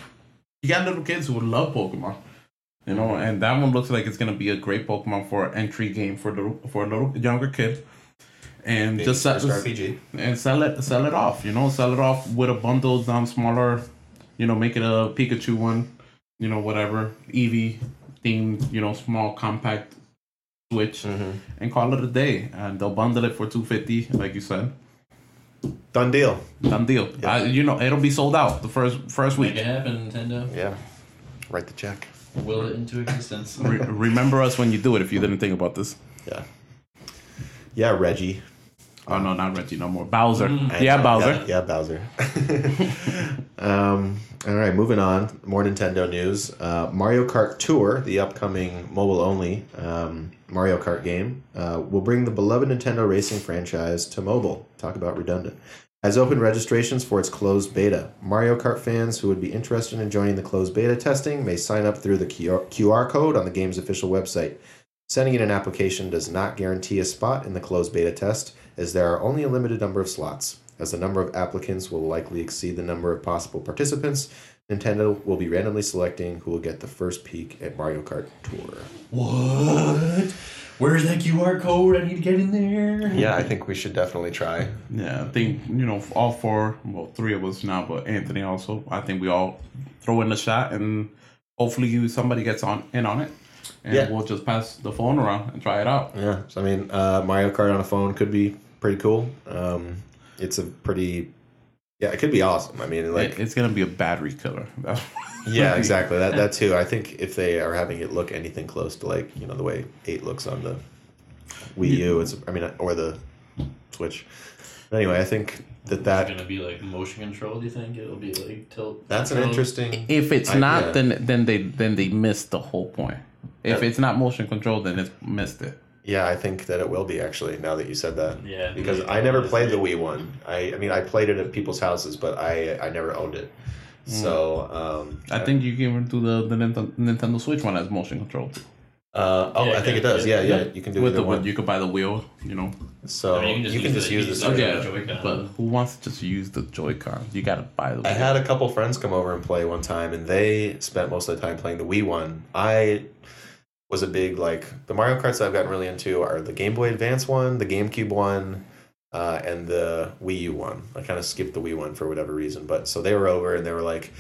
Speaker 3: you got little kids who would love Pokemon. You know, and that one looks like it's gonna be a great Pokemon for an entry game for little for a little younger kid. And just sell,
Speaker 1: RPG.
Speaker 3: and sell it sell it off. You know, sell it off with a bundled um smaller, you know, make it a Pikachu one, you know, whatever Eevee themed, you know, small compact Switch,
Speaker 1: Mm-hmm.
Speaker 3: and call it a day. And they'll bundle it for two fifty, like you said.
Speaker 1: Done deal.
Speaker 3: Done deal. I, you know, it'll be sold out the first first
Speaker 2: Make
Speaker 3: week.
Speaker 2: it happen, Nintendo.
Speaker 1: Yeah. Write the check.
Speaker 2: Will it into existence.
Speaker 3: Re- remember us when you do it. If you didn't think about this.
Speaker 1: Yeah. Yeah, Reggie.
Speaker 3: Oh no, not Reggie no more. Bowser.
Speaker 2: Mm.
Speaker 3: Yeah, Bowser.
Speaker 1: Yeah, yeah, Bowser. um, all right, moving on. More Nintendo news. Uh, Mario Kart Tour, the upcoming mobile only um, Mario Kart game, uh, will bring the beloved Nintendo racing franchise to mobile. Talk about redundant. Has opened registrations for its closed beta. Mario Kart fans who would be interested in joining the closed beta testing may sign up through the QR QR code on the game's official website. Sending in an application does not guarantee a spot in the closed beta test, as there are only a limited number of slots. As the number of applicants will likely exceed the number of possible participants, Nintendo will be randomly selecting who will get the first peek at Mario Kart Tour.
Speaker 2: What? Where's that QR code? I need to get in there.
Speaker 1: Yeah, I think we should definitely try.
Speaker 3: Yeah, I think you know all four, well, three of us now, but Anthony also. I think we all throw in the shot, and hopefully you somebody gets on in on it, and
Speaker 1: Yeah.
Speaker 3: we'll just pass the phone around and try it out.
Speaker 1: Yeah, so I mean, uh, Mario Kart on a phone could be pretty cool. Um, it's a pretty, yeah, it could be awesome. I mean, like,
Speaker 3: it's gonna be a battery killer.
Speaker 1: Yeah, exactly. That that too. I think if they are having it look anything close to like you know the way eight looks on the Wii U, it's I mean, or the Switch. Anyway, I think that
Speaker 2: It's
Speaker 1: that
Speaker 2: gonna be like motion control. Do you think it'll be like tilt?
Speaker 1: that's an interesting.
Speaker 3: If it's
Speaker 1: I-
Speaker 3: not, then then they then they missed the whole point. If
Speaker 1: Yeah.
Speaker 3: it's not motion control, then it's missed it.
Speaker 1: Yeah, I think that it will be actually. Now that you said that,
Speaker 2: Yeah,
Speaker 1: because I never played the
Speaker 2: it.
Speaker 1: Wii one. I I mean, I played it at people's houses, but I I never owned it. So um,
Speaker 3: I think you can do the the Nintendo, Nintendo Switch one as motion control
Speaker 1: Uh, oh,
Speaker 2: Yeah,
Speaker 1: I think
Speaker 2: yeah,
Speaker 1: it does.
Speaker 2: yeah.
Speaker 1: Yeah, yeah. You can do
Speaker 3: with the
Speaker 1: one.
Speaker 3: you could buy the wheel, you know.
Speaker 1: So
Speaker 2: I mean,
Speaker 1: you can just use,
Speaker 2: the-
Speaker 1: the
Speaker 2: you
Speaker 1: Switch.
Speaker 2: can
Speaker 3: yeah,
Speaker 2: use the Joy-Con.
Speaker 3: but who wants to just use the Joy-Con? You got to buy the.
Speaker 1: I had a couple friends come over and play one time, and they spent most of the time playing the Wii one. I was a big like the Mario Karts that I've gotten really into are the Game Boy Advance one, the GameCube one, uh, and the Wii U one. I kind of skipped the Wii one for whatever reason, but so they were over and they were like.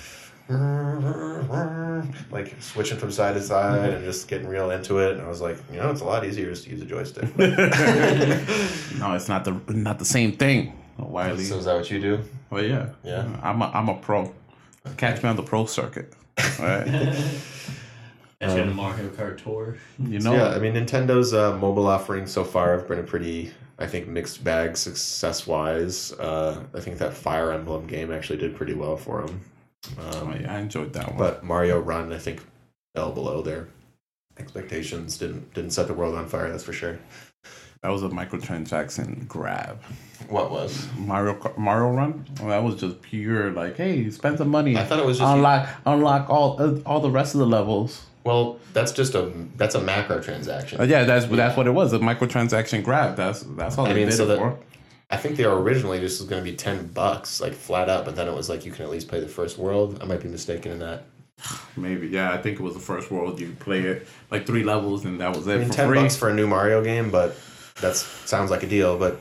Speaker 1: Like switching from side to side and just getting real into it, and I was like, you know, it's a lot easier just to use a joystick.
Speaker 3: No, it's not the not the same thing. Wiley.
Speaker 1: so is that what you do?
Speaker 3: Well, yeah,
Speaker 1: Yeah.
Speaker 3: I'm a I'm a pro. Catch me on the pro circuit. All right.
Speaker 2: And she had a Mario Kart tour.
Speaker 3: You know.
Speaker 1: yeah, I mean Nintendo's uh, mobile offerings so far have been a pretty, I think, mixed bag success wise. Uh, I think that Fire Emblem game actually did pretty well for them,
Speaker 3: Oh, yeah, I enjoyed that one.
Speaker 1: but Mario Run I think fell below their expectations. Didn't didn't set the world on fire. That's for sure.
Speaker 3: that was a microtransaction grab.
Speaker 1: What was?
Speaker 3: Mario Mario Run. Well, that was just pure like, hey, spend some money.
Speaker 1: I thought it was just
Speaker 3: unlock unlock all uh, all the rest of the levels.
Speaker 1: Well. That's just a that's a macro transaction.
Speaker 3: Uh, yeah, that's that's what it was. A microtransaction grab. That's that's all
Speaker 1: I
Speaker 3: they
Speaker 1: mean,
Speaker 3: did
Speaker 1: so that-. I think they were originally just was going to be ten bucks, like flat out, but then it was like you can at least play the first world. I might be mistaken in that.
Speaker 3: Maybe yeah. I think it was the first world you play it like three levels and that was it
Speaker 1: I mean, ten
Speaker 3: free.
Speaker 1: bucks for a new Mario game, but that sounds like a deal. But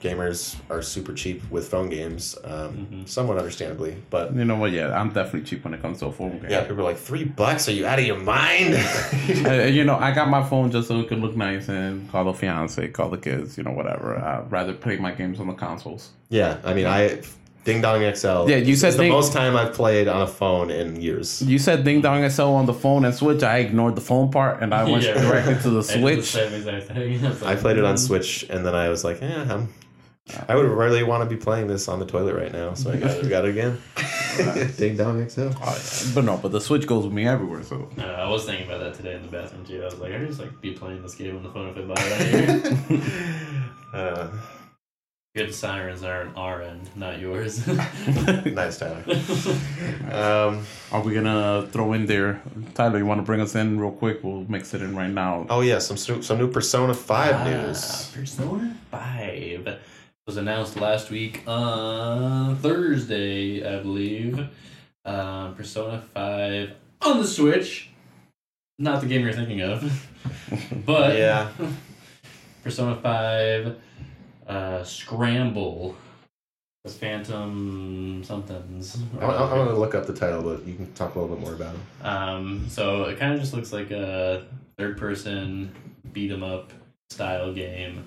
Speaker 1: gamers are super cheap with phone games, um, somewhat understandably. But
Speaker 3: you know what? Yeah, I'm definitely cheap when it comes to a phone game.
Speaker 1: yeah, people are like three bucks. Are you out of your mind?
Speaker 3: Uh, you know, I got my phone just so it could look nice and call the fiance, call the kids, you know, whatever. I'd rather play my games on the consoles.
Speaker 1: yeah, I mean, I Ding Dong XL.
Speaker 3: Yeah, you said
Speaker 1: is the most time I've played on a phone in years.
Speaker 3: You said Ding Dong XL on the phone and Switch. I ignored the phone part and I went
Speaker 2: Yeah.
Speaker 3: directly to the
Speaker 2: I did
Speaker 3: Switch.
Speaker 2: same exact thing.
Speaker 1: I
Speaker 2: like,
Speaker 1: played it on
Speaker 2: mm.
Speaker 1: Switch, and then I was like, yeah, I'm, I would really want to be playing this on the toilet right now, so I got, got it again. Ding Dong XL.
Speaker 3: Oh, yeah. But no, but the Switch goes with me everywhere. So
Speaker 2: Uh, I was thinking about that today in the bathroom too. I was like, I just like be playing this game on the phone if I buy it out here.
Speaker 1: Uh,
Speaker 2: Good sirens are on our end, not yours.
Speaker 1: nice, Tyler. Um,
Speaker 3: are we gonna throw in there, Tyler? You want to bring us in real quick? We'll mix it in right now.
Speaker 1: oh yeah, some some new Persona Five
Speaker 2: Ah,
Speaker 1: news.
Speaker 2: Persona 5 was announced last week on Thursday, I believe. Um, Persona 5 on the Switch. Not the game you're thinking of. but
Speaker 1: Yeah,
Speaker 2: Persona 5 uh, Scramble. The Phantom somethings.
Speaker 1: I, I, I'm gonna look up the title, but you can talk a little bit more about it.
Speaker 2: Um, so it kind of just looks like a third person beat 'em up style game.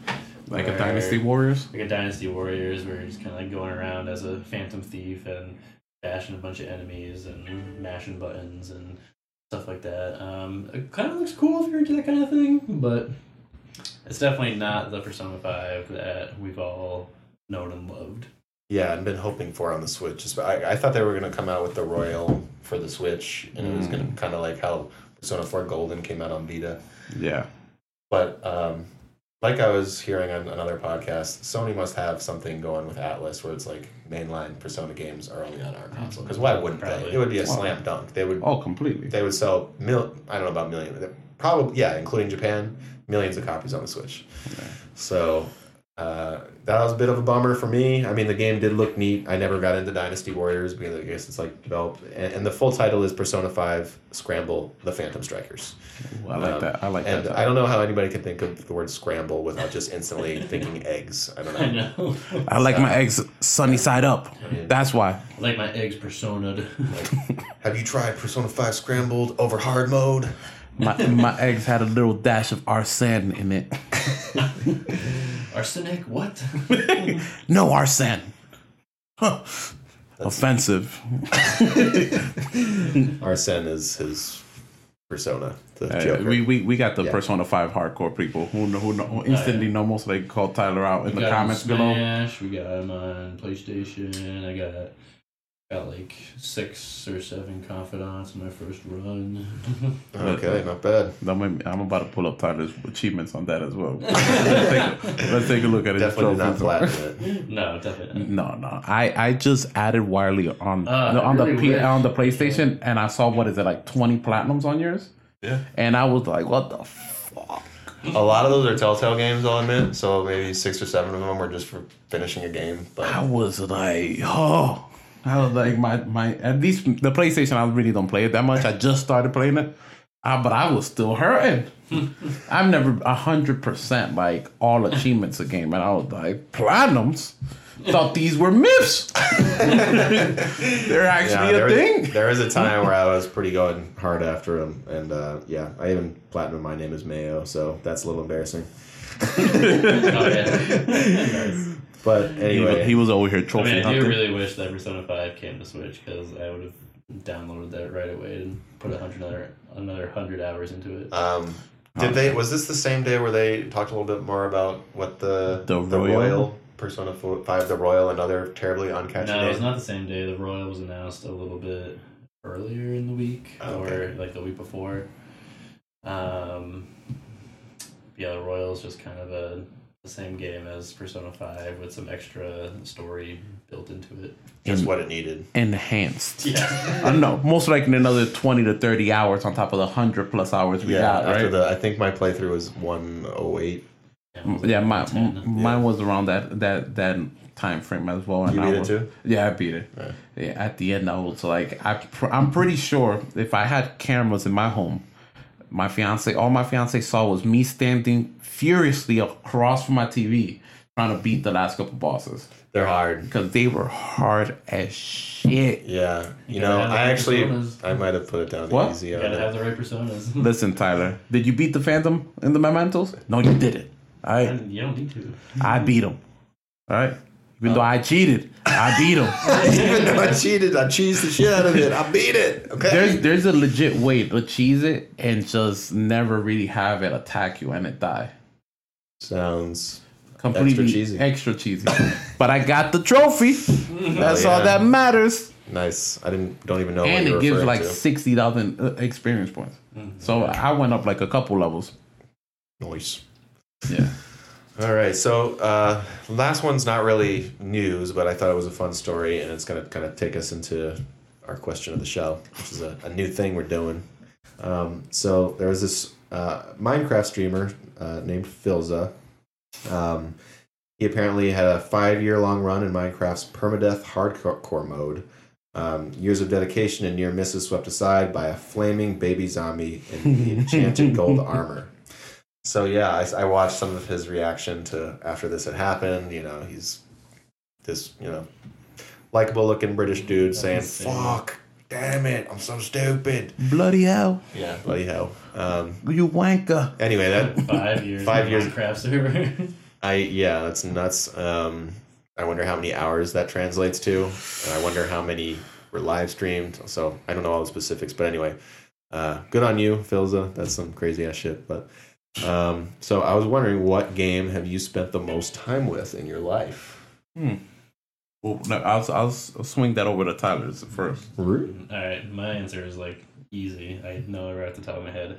Speaker 3: Like a Dynasty Warriors.
Speaker 2: Like a Dynasty Warriors, where you're just kind of like going around as a phantom thief and bashing a bunch of enemies and mashing buttons and stuff like that. Um, it kind of looks cool if you're into that kind of thing, but it's definitely not the Persona 5 that we've all known and loved.
Speaker 1: Yeah, I've been hoping for on the Switch. Just- I, I thought they were gonna come out with the Royal for the Switch, and it was gonna kind of like how Persona Four Golden came out on Vita.
Speaker 3: Yeah.
Speaker 1: But um, like I was hearing on another podcast, Sony must have something going with Atlus where it's like mainline Persona games are only on our mm-hmm. console. Because why wouldn't
Speaker 2: Probably.
Speaker 1: they? It would be a
Speaker 3: Well-
Speaker 1: slam dunk. They would
Speaker 3: Oh, completely.
Speaker 1: they would sell mil. I don't know about million. Probably yeah, including Japan, millions of copies on the Switch. So. Uh, that was a bit of a bummer for me. I mean, the game did look neat. I never got into Dynasty Warriors because I guess it's like developed, and, and the full title is Persona Five Scramble: The Phantom Strikers.
Speaker 3: I like
Speaker 1: Um,
Speaker 3: that. I like
Speaker 1: And
Speaker 3: that.
Speaker 1: I don't know how anybody can think of the word scramble without just instantly thinking eggs. I don't
Speaker 2: I
Speaker 1: know.
Speaker 2: know.
Speaker 3: I like my eggs sunny side up. That's why.
Speaker 2: I like my eggs persona'd.
Speaker 1: Have you tried Persona 5 Scrambled over hard mode?
Speaker 3: My my eggs had a little dash of arsen in it.
Speaker 2: Arsenic? What?
Speaker 3: No arsen. Huh. Offensive.
Speaker 1: Arsene is his persona, the
Speaker 3: Uh, we, we we got the
Speaker 1: Yeah.
Speaker 3: Persona Five hardcore people who know, who, know, who instantly know most. They call Tyler out in
Speaker 2: We
Speaker 3: the
Speaker 2: got him on
Speaker 3: comments below.
Speaker 2: We got him on PlayStation. I got got like six or seven confidants in my first run.
Speaker 1: okay, not bad.
Speaker 3: I'm, I'm about to pull up Tyler's achievements on that as well. let's, take a, let's take a look at his
Speaker 1: Definitely not
Speaker 3: trophies.
Speaker 1: flatten it.
Speaker 2: no, definitely. not.
Speaker 3: No, no. I, I just added Wiley on
Speaker 2: Uh,
Speaker 3: no, on
Speaker 2: really
Speaker 3: the P, on the PlayStation, and I saw what is it like twenty platinums on yours,
Speaker 1: Yeah.
Speaker 3: and I was like, what the fuck?
Speaker 1: A lot of those are Telltale games, I'll admit. So maybe six or seven of them were just for finishing a game. But I
Speaker 3: was like, oh. I was like, my, my, at least the PlayStation, I really don't play it that much. I just started playing it. Ah, but I was still hurting. I've never a hundred percent like all achievements a game, and I was like platinums. Thought these were myths. They're actually
Speaker 4: there
Speaker 3: a
Speaker 4: was,
Speaker 3: thing.
Speaker 4: there was a time where I was pretty going hard after them, and uh, yeah, I even platinum. My name is Mayo, so that's a little embarrassing.
Speaker 2: Oh, yeah.
Speaker 4: But
Speaker 3: He,
Speaker 4: anyway,
Speaker 3: was, he was over here
Speaker 2: I mean, I do really wish that Persona 5 came to Switch because I would have downloaded that right away and put a hundred another another hundred hours into it.
Speaker 1: Um, did they? Was this the same day where they talked a little bit more about what the
Speaker 3: The
Speaker 1: the
Speaker 3: Royal?
Speaker 1: Royal Persona Five, the Royal, and other terribly uncatchy
Speaker 2: no, it
Speaker 1: was
Speaker 2: not the same day. The Royal was announced a little bit earlier in the week,
Speaker 1: Oh,
Speaker 2: or
Speaker 1: okay.
Speaker 2: like the week before. Um, yeah, the Royal is just kind of a the same game as Persona Five with some extra story built into it.
Speaker 1: Just
Speaker 3: In-
Speaker 1: what it needed.
Speaker 3: enhanced.
Speaker 2: Yeah,
Speaker 3: I don't know. Most likely another twenty to thirty hours on top of the hundred plus hours we
Speaker 1: Yeah,
Speaker 3: got,
Speaker 1: after
Speaker 3: right?
Speaker 1: the, I think my playthrough was one oh eight.
Speaker 3: yeah, my,
Speaker 2: 10.
Speaker 3: m- mine was around that that that time frame as well. And
Speaker 1: You
Speaker 3: I
Speaker 1: beat it too?
Speaker 3: Yeah, I beat it.
Speaker 1: Right.
Speaker 3: Yeah, at the end, I was like, I pr- I'm pretty sure if I had cameras in my home, my fiance, all my fiance saw was me standing furiously across from my TV trying to beat the last couple bosses
Speaker 1: They're hard.
Speaker 3: because they were hard as shit.
Speaker 1: Yeah, you
Speaker 2: You
Speaker 1: know, I actually,
Speaker 2: personas.
Speaker 1: I might have put it down to
Speaker 3: What?
Speaker 1: easy
Speaker 2: you gotta
Speaker 1: it.
Speaker 2: have the right personas.
Speaker 3: Listen, Tyler, did you beat the Phantom in the Mementos? No, you didn't. All right,
Speaker 2: And you don't need to.
Speaker 3: I beat him. All right, even though I cheated, I beat him.
Speaker 1: Even though I cheated, I cheesed the shit out of it. I beat it. Okay.
Speaker 3: There's there's a legit way to cheese it and just never really have it attack you and it die.
Speaker 1: Sounds
Speaker 3: Completely extra
Speaker 1: cheesy.
Speaker 3: extra cheesy. but I got the trophy. That's
Speaker 1: Oh,
Speaker 3: all that matters.
Speaker 1: nice. I didn't. Don't even know.
Speaker 3: and
Speaker 1: what you're
Speaker 3: it gives like
Speaker 1: to.
Speaker 3: sixty thousand uh, experience points.
Speaker 2: Mm-hmm.
Speaker 3: So I went up like a couple levels.
Speaker 1: Nice.
Speaker 3: Yeah.
Speaker 1: All right, so uh, last one's not really news, but I thought it was a fun story, and it's gonna kind of take us into our question of the show, which is a, a new thing we're doing. Um, so there was this uh, Minecraft streamer uh, named Philza. Um, he apparently had a five-year-long run in Minecraft's permadeath hardcore mode. Um, years of dedication and near misses swept aside by a flaming baby zombie in enchanted gold armor. So yeah, I, I watched some of his reaction to after this had happened. You know, he's this you know likable looking British dude saying
Speaker 2: insane.
Speaker 1: "fuck, damn it, I'm so stupid."
Speaker 3: Bloody hell.
Speaker 1: Yeah, bloody hell. Um,
Speaker 3: You wanker.
Speaker 1: anyway, that
Speaker 2: Five years.
Speaker 1: Five years.
Speaker 2: Minecraft server.
Speaker 1: I yeah, that's nuts. Um, I wonder how many hours that translates to, and I wonder how many were live streamed. So I don't know all the specifics, but anyway, uh, good on you, Philza. That's some crazy ass shit. But um, so I was wondering, what game have you spent the most time with in your life? Hmm.
Speaker 3: Well, no, I'll, I'll swing that over to Tyler's first.
Speaker 2: All right, my answer is like easy. I know it right off the top of my head.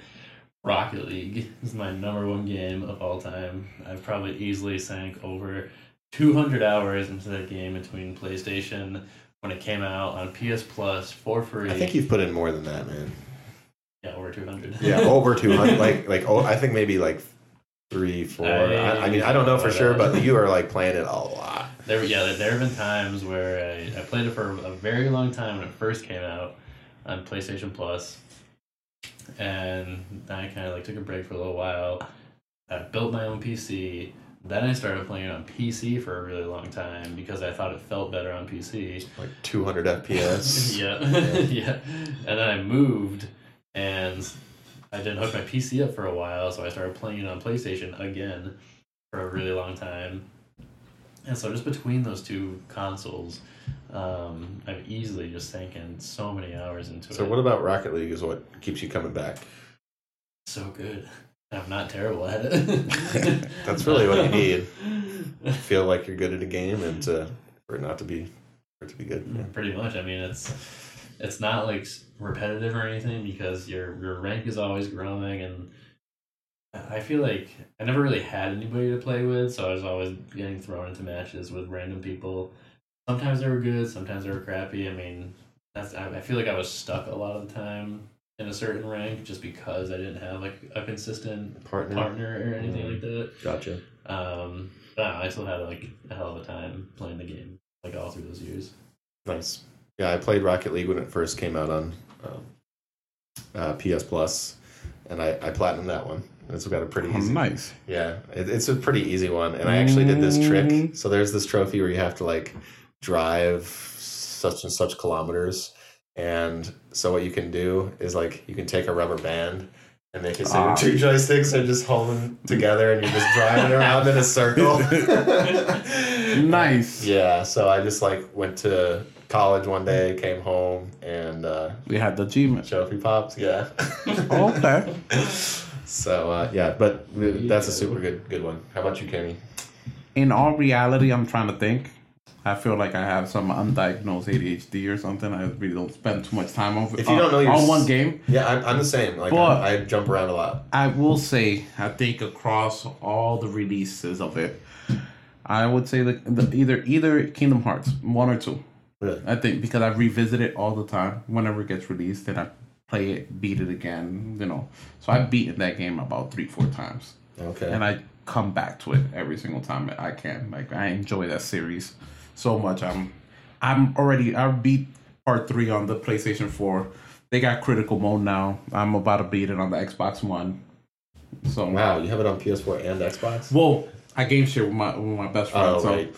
Speaker 2: Rocket League is my number one game of all time. I've probably easily sank over 200 hours into that game between PlayStation when it came out on PS Plus for free.
Speaker 1: I think you've put in more than that, man.
Speaker 2: Yeah, over 200.
Speaker 1: Yeah, over two hundred. like like oh, I think maybe like three, four. I, I mean, I don't know for sure, but you are like playing it a lot.
Speaker 2: There, yeah, there, there have been times where I, I played it for a very long time when it first came out on PlayStation Plus, and then I kind of like took a break for a little while. I built my own PC. Then I started playing it on PC for a really long time because I thought it felt better on PC.
Speaker 1: Like two hundred FPS.
Speaker 2: yeah, yeah. And then I moved, and I didn't hook my PC up for a while, so I started playing it on PlayStation again for a really long time. And so just between those two consoles, um, I've easily just sank in so many hours into
Speaker 1: So
Speaker 2: it.
Speaker 1: So what about Rocket League? Is what keeps you coming back?
Speaker 2: so good. I'm not terrible at it.
Speaker 1: That's really what you need. Feel like you're good at a game, and to, for it not to be for it to be good. Yeah.
Speaker 2: Pretty much. I mean, it's it's not like repetitive or anything because your your rank is always growing, and I feel like I never really had anybody to play with, so I was always getting thrown into matches with random people. Sometimes they were good, sometimes they were crappy. I mean, that's I, I feel like I was stuck a lot of the time in a certain rank just because I didn't have like a consistent
Speaker 1: Partner.
Speaker 2: partner or anything
Speaker 1: Mhm.
Speaker 2: like that.
Speaker 1: Gotcha.
Speaker 2: Um, but I, know, I still had like a hell of a time playing the game like all through those years.
Speaker 1: Nice. Yeah, I played Rocket League when it first came out on um, uh, PS and I, I platinumed that one. It's got a pretty
Speaker 3: Oh,
Speaker 1: easy.
Speaker 3: nice.
Speaker 1: Yeah, it, it's a pretty easy one, and I actually did this trick.
Speaker 3: Mm.
Speaker 1: So there's this trophy where you have to like drive such and such kilometers, and so what you can do is like you can take a rubber band and make it so your
Speaker 3: Ah.
Speaker 1: two joysticks are just holding together, and you're just driving around in a circle.
Speaker 3: Nice.
Speaker 1: yeah, so I just like went to college one day, came home, and uh,
Speaker 3: We had the G-Man.
Speaker 1: trophy pops. Yeah.
Speaker 3: Okay.
Speaker 1: So uh, yeah, but that's a super good good one. How about you, Kenny?
Speaker 3: In all reality, I'm trying to think. I feel like I have some undiagnosed ADHD or something. I really don't spend too much time on,
Speaker 1: If you don't know
Speaker 3: on, one game.
Speaker 1: Yeah, I'm, I'm the same. Like
Speaker 3: But-
Speaker 1: I, I jump around a lot.
Speaker 3: I will say, I think across all the releases of it, I would say that the, either either Kingdom Hearts one or two.
Speaker 1: Really?
Speaker 3: I think because I revisit it all the time whenever it gets released, and I play it, beat it again. You know, so I've beaten that game about three, four times,
Speaker 1: Okay.
Speaker 3: and I come back to it every single time I can. Like I enjoy that series so much. I'm I'm already I beat part three on the PlayStation Four. They got critical mode now. I'm about to beat it on the Xbox One. So
Speaker 1: wow, you have it on PS4 and Xbox?
Speaker 3: well, I game share with my with my best friend.
Speaker 1: Oh,
Speaker 3: so
Speaker 1: right.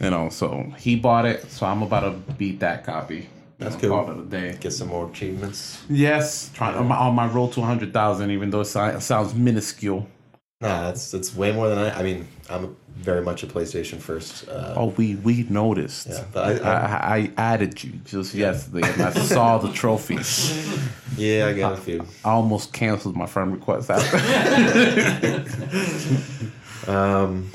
Speaker 3: You know, so he bought it, so I'm about to beat that copy.
Speaker 1: That's
Speaker 3: You know,
Speaker 1: cool.
Speaker 3: Call it a day.
Speaker 1: Get some more achievements.
Speaker 3: Yes, trying on my, on my road to 100,000, even though it sounds minuscule.
Speaker 1: Nah, that's that's way more than I. I mean, I'm very much a PlayStation first. Uh,
Speaker 3: Oh, we we noticed.
Speaker 1: Yeah, but I-
Speaker 3: I, I, added you just yesterday, and I saw the trophies.
Speaker 1: yeah, I got a few.
Speaker 3: I almost canceled my friend request after.
Speaker 1: Um,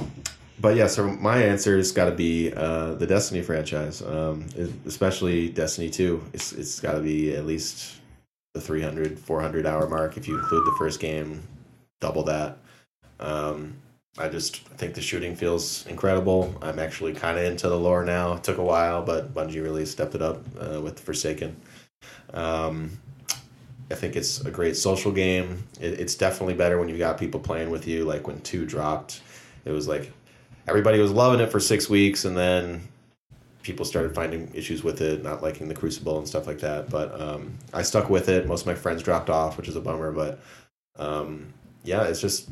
Speaker 1: but yeah, so my answer has got to be uh, the Destiny franchise, um, especially Destiny 2. It's, it's got to be at least the 300, 400 hour mark if you include the first game, double that. Um, I just think the shooting feels incredible. I'm actually kind of into the lore now. It took a while, but Bungie really stepped it up uh, with Forsaken. Um, I think it's a great social game. It, it's definitely better when you've got people playing with you. Like when two dropped, it was like everybody was loving it for six weeks, and then people started finding issues with it, not liking the Crucible and stuff like that. But um, I stuck with it. Most of my friends dropped off, which is a bummer. But um, yeah, it's just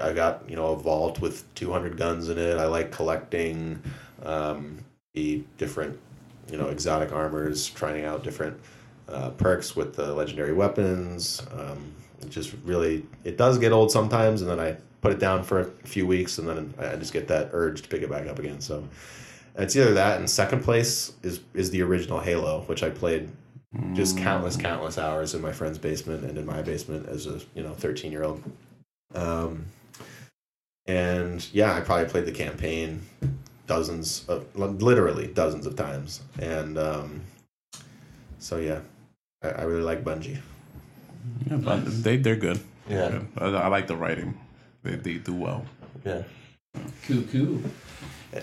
Speaker 1: I got you know a vault with 200 guns in it. I like collecting um, the different you know exotic armors, trying out different uh, perks with the legendary weapons. Um, it just really it does get old sometimes, and then I put it down for a few weeks, and then I just get that urge to pick it back up again. So it's either that, and second place is is the original Halo, which I played just countless countless hours in my friend's basement and in my basement as a you know 13 year old um and yeah i probably played the campaign dozens of literally dozens of times and um so yeah i, I really like bungie
Speaker 3: Yeah, but they, they're good.
Speaker 1: Yeah.
Speaker 3: I, I like the writing. They, they do well.
Speaker 1: yeah
Speaker 2: Cool, cool.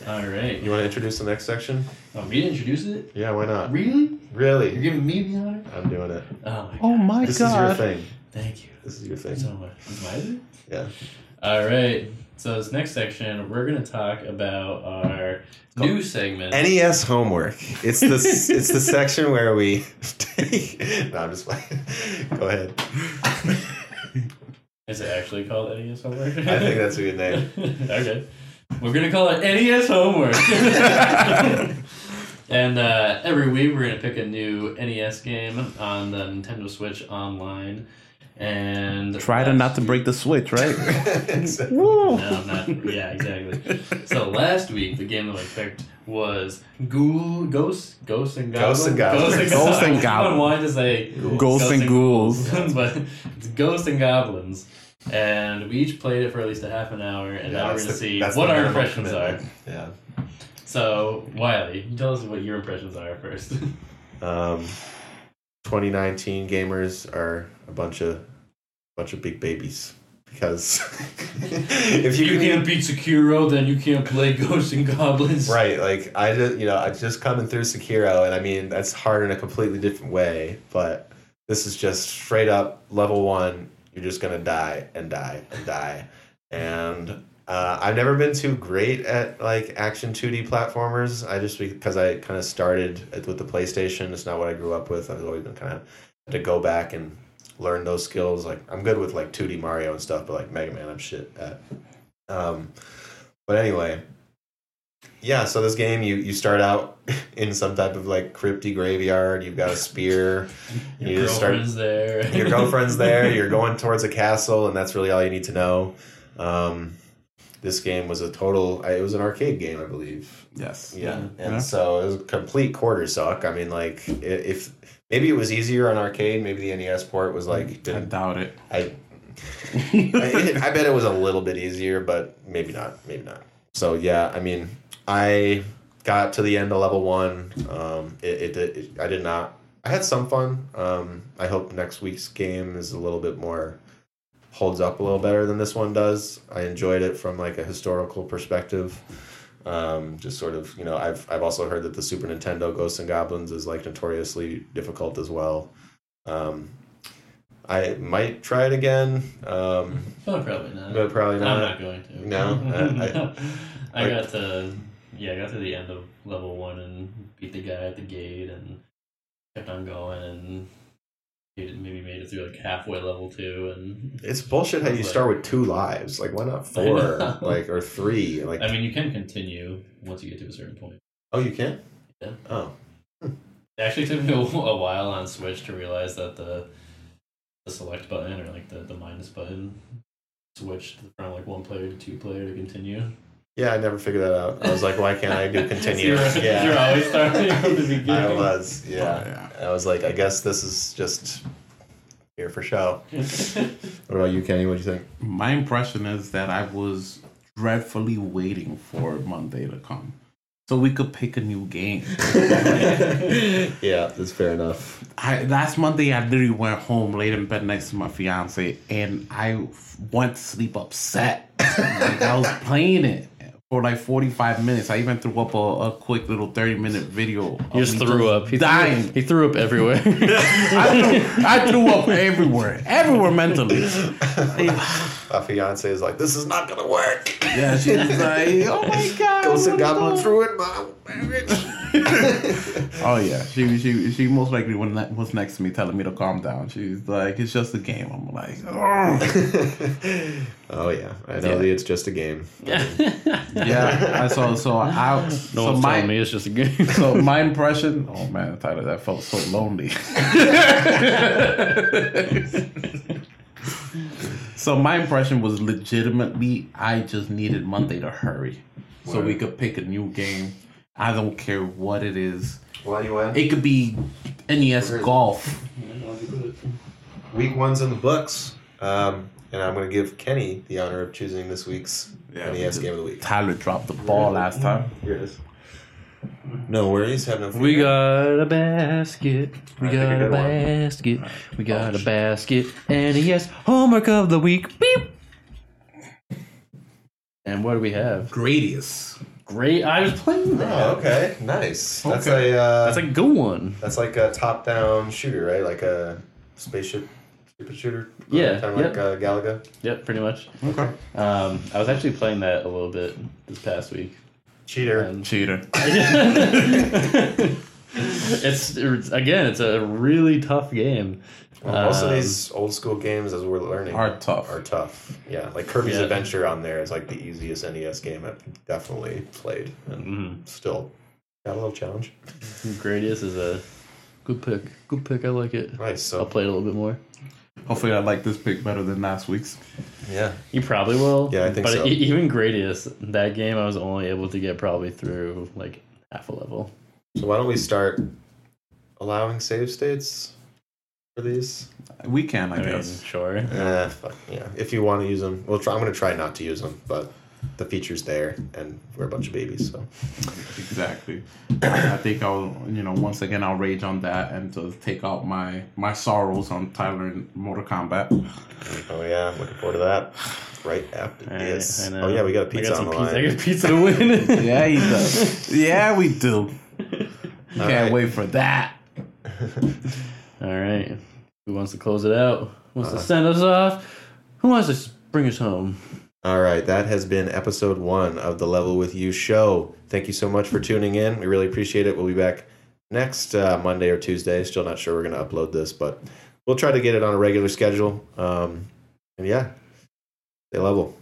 Speaker 2: All right.
Speaker 1: you want to introduce the next section
Speaker 2: Oh, me to introduce it?
Speaker 1: yeah why not
Speaker 2: Really?
Speaker 1: Really?
Speaker 2: You're giving me the honor?
Speaker 1: i'm doing it
Speaker 2: Oh my oh, god.
Speaker 3: Oh my
Speaker 1: this is your thing
Speaker 2: Thank you
Speaker 1: this is your thing
Speaker 2: so much. Is mine?
Speaker 1: yeah
Speaker 2: All right. So this next section, we're gonna talk about our new segment.
Speaker 1: NES homework. It's the it's the section where we take. No, I'm just playing. Go ahead.
Speaker 2: Is it actually called NES homework?
Speaker 1: I think that's a good name.
Speaker 2: okay. We're gonna call it NES homework. and uh, every week we're gonna pick a new NES game on the Nintendo Switch online. And
Speaker 3: Try to not to break the switch, right?
Speaker 2: No, I'm not. Yeah, exactly. So last week the game that I picked was Ghoul, Ghost, Ghosts and Goblins.
Speaker 1: Ghosts and Goblins.
Speaker 3: Ghosts and
Speaker 2: I
Speaker 3: Goblins.
Speaker 2: wanted to say
Speaker 3: Ghosts and Ghouls.
Speaker 2: but it's Ghosts and Goblins. And we each played it for at least a half an hour, and now we're gonna
Speaker 1: the-
Speaker 2: see what our
Speaker 1: minimum
Speaker 2: impressions are.
Speaker 1: Yeah.
Speaker 2: So, Wiley, you tell us what your impressions are first.
Speaker 1: Um, 2019 gamers are a bunch of bunch of big babies because if
Speaker 2: if
Speaker 1: you,
Speaker 2: you
Speaker 1: can
Speaker 2: can't beat Sekiro, then you can't play Ghosts and Goblins.
Speaker 1: Right, like I just you know I just coming through Sekiro, and I mean that's hard in a completely different way, but this is just straight up level one. You're just gonna die and die and die, and uh, I've never been too great at like action 2D platformers. I just because I kind of started with the PlayStation. It's not what I grew up with. I've always been kind of to go back and learn those skills. Like I'm good with like 2D Mario and stuff, but like Mega Man, I'm shit at. Um, but anyway, yeah. So this game, you you start out in some type of like crypty graveyard. You've got a spear.
Speaker 2: Your
Speaker 1: you just start
Speaker 2: girlfriend's there.
Speaker 1: your girlfriend's there. You're going towards a castle, and that's really all you need to know. Um, this game was a total. It was an arcade game, I believe.
Speaker 3: Yes.
Speaker 1: Yeah, and
Speaker 3: Yeah.
Speaker 1: so it was a complete quarter suck. I mean, like if maybe it was easier on arcade, maybe the NES port was like
Speaker 3: I doubt it.
Speaker 1: I I, I bet it was a little bit easier, but maybe not. Maybe not. So yeah, I mean, I got to the end of level one. Um, it, it, it I did not. I had some fun. Um, I hope next week's game is a little bit more holds up a little better than this one does. I enjoyed it from like a historical perspective. Um, just sort of, you know, I've I've also heard that the Super Nintendo Ghosts and Goblins is like notoriously difficult as well. Um, I might try it again. Um,
Speaker 2: probably not.
Speaker 1: but probably not.
Speaker 2: I'm
Speaker 1: not.
Speaker 2: going to.
Speaker 1: No? I-
Speaker 2: I
Speaker 1: I-
Speaker 2: got to yeah, I got to the end of level one and beat the guy at the gate and kept on going and maybe made it through like halfway level two and
Speaker 1: It's bullshit how you
Speaker 2: Like-
Speaker 1: start with two lives. Like, why not four? Like, or three? Like,
Speaker 2: I mean you can continue once you get to a certain point.
Speaker 1: oh, you can?
Speaker 2: Yeah.
Speaker 1: Oh,
Speaker 2: It actually took me a, a while on Switch to realize that the the select button or like the, the minus button switched from like one player to two player to continue.
Speaker 1: Yeah. I never figured that out. I was like, why can't I do continue?
Speaker 2: You're,
Speaker 1: yeah,
Speaker 2: you're always starting from the beginning.
Speaker 1: I was. Yeah.
Speaker 3: Oh, yeah.
Speaker 1: I was like, I guess this is just here for show. What about you, Kenny? What do you think?
Speaker 3: My impression is that I was dreadfully waiting for Monday to come so we could pick a new game.
Speaker 1: yeah, that's fair enough.
Speaker 3: I, last Monday, I literally went home, late in bed next to my fiance, and I went to sleep upset. like I was playing it for like 45 minutes. I even threw up a, a quick little 30 minute video.
Speaker 2: He just
Speaker 3: me
Speaker 2: threw up. He
Speaker 3: dying.
Speaker 2: Threw, he threw up everywhere.
Speaker 3: I, threw, I threw up everywhere, everywhere mentally.
Speaker 1: My fiance is like, this is not gonna work.
Speaker 3: Yeah, she was like, "Oh my god!"
Speaker 1: Ghosts and
Speaker 3: what is
Speaker 1: goblins
Speaker 3: going-
Speaker 1: ruined my marriage.
Speaker 3: Oh yeah, she she she most likely when ne- was next to me telling me to calm down. She's like, "It's just a game." I'm like, "Ugh."
Speaker 1: oh yeah, I know
Speaker 3: Yeah.
Speaker 1: that it's just a game.
Speaker 3: "Yeah." I saw so I
Speaker 2: no
Speaker 3: so
Speaker 2: one's
Speaker 3: my
Speaker 2: telling me it's just a game.
Speaker 3: so my impression. Oh man, Tyler, that felt so lonely. So my impression was legitimately, I just needed Monday to hurry so we could pick a new game. I don't care what it is.
Speaker 1: Well, anyway,
Speaker 3: It could be NES
Speaker 1: Where is it?
Speaker 3: golf.
Speaker 1: week one's in the books, um, and I'm gonna give Kenny the honor of choosing this week's
Speaker 3: Yeah,
Speaker 1: NES game of the week.
Speaker 3: Tyler dropped the ball last time.
Speaker 1: Here it is. No worries, have no fear.
Speaker 2: We got a basket. We
Speaker 1: I
Speaker 2: got a
Speaker 1: got one.
Speaker 2: basket. We got
Speaker 1: Oh,
Speaker 2: a basket. NES, homework of the week. Beep. And what do we have?
Speaker 3: Gradius.
Speaker 2: Great. I was playing that.
Speaker 1: Oh, okay, nice. That's
Speaker 3: Okay.
Speaker 1: a uh,
Speaker 2: That's a good one.
Speaker 1: that's like a top-down shooter, right? Like a spaceship stupid shooter.
Speaker 2: Yeah,
Speaker 1: kind of
Speaker 2: yep.
Speaker 1: like uh, Galaga.
Speaker 2: Yep, pretty much.
Speaker 3: Okay.
Speaker 2: Um, I was actually playing that a little bit this past week.
Speaker 1: Cheater.
Speaker 2: And
Speaker 3: Cheater.
Speaker 2: it's, it's again, it's a really tough game.
Speaker 1: Well, most of
Speaker 2: Um,
Speaker 1: these old school games, as we're learning,
Speaker 3: Are tough.
Speaker 1: are tough. Yeah, like Kirby's
Speaker 2: Yeah.
Speaker 1: Adventure on there is like the easiest NES game I've definitely played, and
Speaker 2: Mhm.
Speaker 1: still got a little challenge.
Speaker 2: Gradius is a good pick. Good pick. I like it.
Speaker 1: Nice. So I'll
Speaker 2: play it a little bit more.
Speaker 3: Hopefully, I like this pick better than last week's.
Speaker 1: yeah,
Speaker 2: You probably will.
Speaker 1: Yeah, I think
Speaker 2: but
Speaker 1: so.
Speaker 2: e- even Gradius, that game, I was only able to get probably through like half a level.
Speaker 1: so why don't we start allowing save states for these?
Speaker 3: We can, I,
Speaker 2: I mean,
Speaker 3: guess.
Speaker 2: sure.
Speaker 1: Eh, fuck, yeah. If you want to use them, we'll try. I'm gonna try not to use them, but the feature's there, and we're a bunch of babies, so
Speaker 3: Exactly. I think I'll, you know, once again, I'll rage on that and to take out my my sorrows on Tyler and Mortal Kombat.
Speaker 1: oh yeah, looking forward to that. Right after
Speaker 2: I-
Speaker 1: this.
Speaker 2: I know.
Speaker 1: Oh yeah, we got a pizza
Speaker 2: got
Speaker 1: on
Speaker 2: some
Speaker 1: the
Speaker 2: pizza. I
Speaker 1: line.
Speaker 2: got pizza to win.
Speaker 3: Yeah, he does. Yeah, we do.
Speaker 1: All
Speaker 3: Can't
Speaker 1: right.
Speaker 3: wait for that.
Speaker 2: All right. Who wants to close it out? Who wants
Speaker 1: Uh,
Speaker 2: to send us off? Who wants to bring us home?
Speaker 1: All right, that has been episode one of the Level with You show. Thank you so much for tuning in. We really appreciate it. We'll be back next uh, Monday or Tuesday. Still not sure we're going to upload this, but we'll try to get it on a regular schedule. Um, and yeah, stay level.